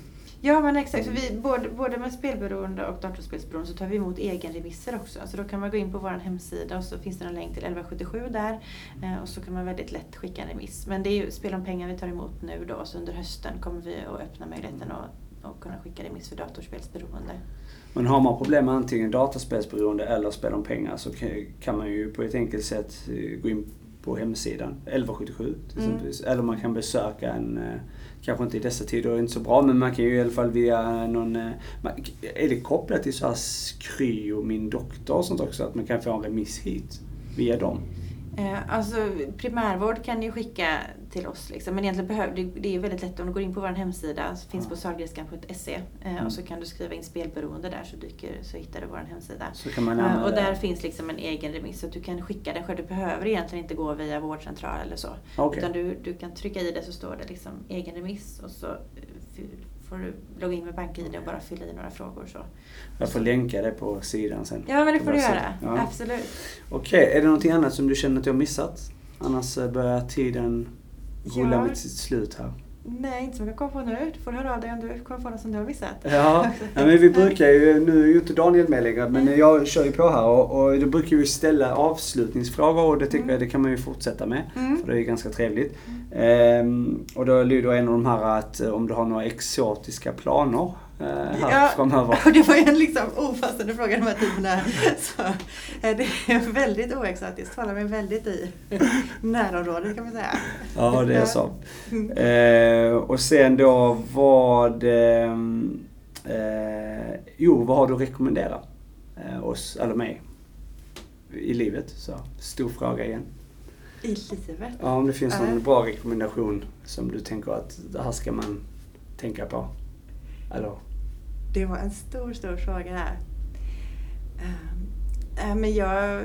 Speaker 2: Ja men exakt, för vi, både, både med spelberoende och datorspelsberoende så tar vi emot egenremisser också. Så då kan man gå in på vår hemsida och så finns det en länk till 1177 där. Eh, och så kan man väldigt lätt skicka en remiss. Men det är ju spel om pengar vi tar emot nu då, så under hösten kommer vi att öppna möjligheten att, att kunna skicka remiss för datorspelsberoende.
Speaker 1: Men har man problem med antingen dataspelsberoende eller spel om pengar så kan- man ju på ett enkelt sätt eh, gå in på hemsidan 1177 till
Speaker 2: Mm.
Speaker 1: exempel. Eller man kan besöka en, eh, kanske inte i dessa tider, är inte så bra, men man kan ju i alla fall via någon, eh, är det kopplat till så här Skry och Min Doktor och sånt också? Att man kan få en remiss hit via dem?
Speaker 2: Eh, alltså primärvård kan ju skicka till oss liksom. Men egentligen behöver, det, det är väldigt lätt om du går in på vår hemsida, finns på salgreskan.se eh,
Speaker 1: Mm.
Speaker 2: och så kan du skriva in spelberoende där så, dyker, så hittar du vår hemsida. Eh, och där
Speaker 1: det.
Speaker 2: finns liksom en egen remiss så att du kan skicka den själv. Du behöver egentligen inte gå via vårdcentral eller så.
Speaker 1: Okej.
Speaker 2: Utan du, du kan trycka i det så står det liksom egen remiss och så eh, får du logga in med BankID och bara fylla i några frågor. Så.
Speaker 1: Jag får länka det på sidan sen.
Speaker 2: Ja men det får du göra.
Speaker 1: Ja.
Speaker 2: Absolut.
Speaker 1: Okej, är det någonting annat som du känner att jag har missat? Annars börjar tiden rulla
Speaker 2: Ja.
Speaker 1: mot sitt slut här.
Speaker 2: Nej, inte som jag kommer på nu. Du får höra av dig om du kommer på något som du har missat.
Speaker 1: Ja, ja men vi brukar ju, nu är ju inte Daniel med längre, men
Speaker 2: Mm.
Speaker 1: jag kör ju på här och, och då brukar vi ställa avslutningsfrågor och det tycker
Speaker 2: Mm.
Speaker 1: jag det kan man ju fortsätta med.
Speaker 2: Mm.
Speaker 1: För det är ju ganska trevligt. Ehm, och då lyder en av de här att eh, om du har några exotiska planer eh, här
Speaker 2: Ja.
Speaker 1: framöver?
Speaker 2: Och det var ju en liksom opassande fråga de här tiderna. Så eh, det är väldigt oexotiskt. Faller mig väldigt i närområdet kan man säga.
Speaker 1: Ja, det är så.
Speaker 2: Mm.
Speaker 1: Eh, och sen då vad... ehm, Eh, jo, vad har du att rekommendera eh, oss, eller mig, i livet? Så, stor fråga igen.
Speaker 2: I livet.
Speaker 1: Ja, om det finns någon
Speaker 2: Ja.
Speaker 1: bra rekommendation som du tänker att det här ska man tänka på. Eller?
Speaker 2: Det var en stor, stor fråga här. Ehm, äh, men jag,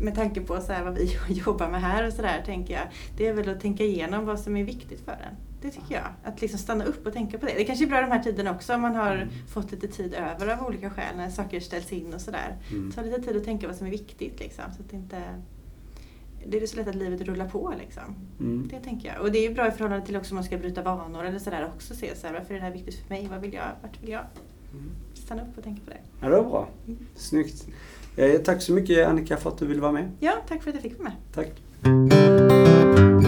Speaker 2: med tanke på så här vad vi jobbar med här och sådär, tänker jag, det är väl att tänka igenom vad som är viktigt för en. Det tycker jag. Att liksom stanna upp och tänka på det. Det kanske är bra de här tiderna också om man har
Speaker 1: Mm.
Speaker 2: fått lite tid över av olika skäl när saker ställs in och sådär.
Speaker 1: Mm.
Speaker 2: Ta lite tid att tänka vad som är viktigt liksom. Så att det inte... Det är så lätt att livet rullar på liksom.
Speaker 1: Mm.
Speaker 2: Det tänker jag. Och det är bra i förhållande till också om man ska bryta vanor eller sådär också. Se så här, varför är det här viktigt för mig? Vad vill jag? Vart vill jag? stanna upp och tänka på det.
Speaker 1: Ja, det var bra. Snyggt. Eh, tack så mycket Annika för att du ville vara med.
Speaker 2: Ja, tack för att jag fick vara med.
Speaker 1: Tack.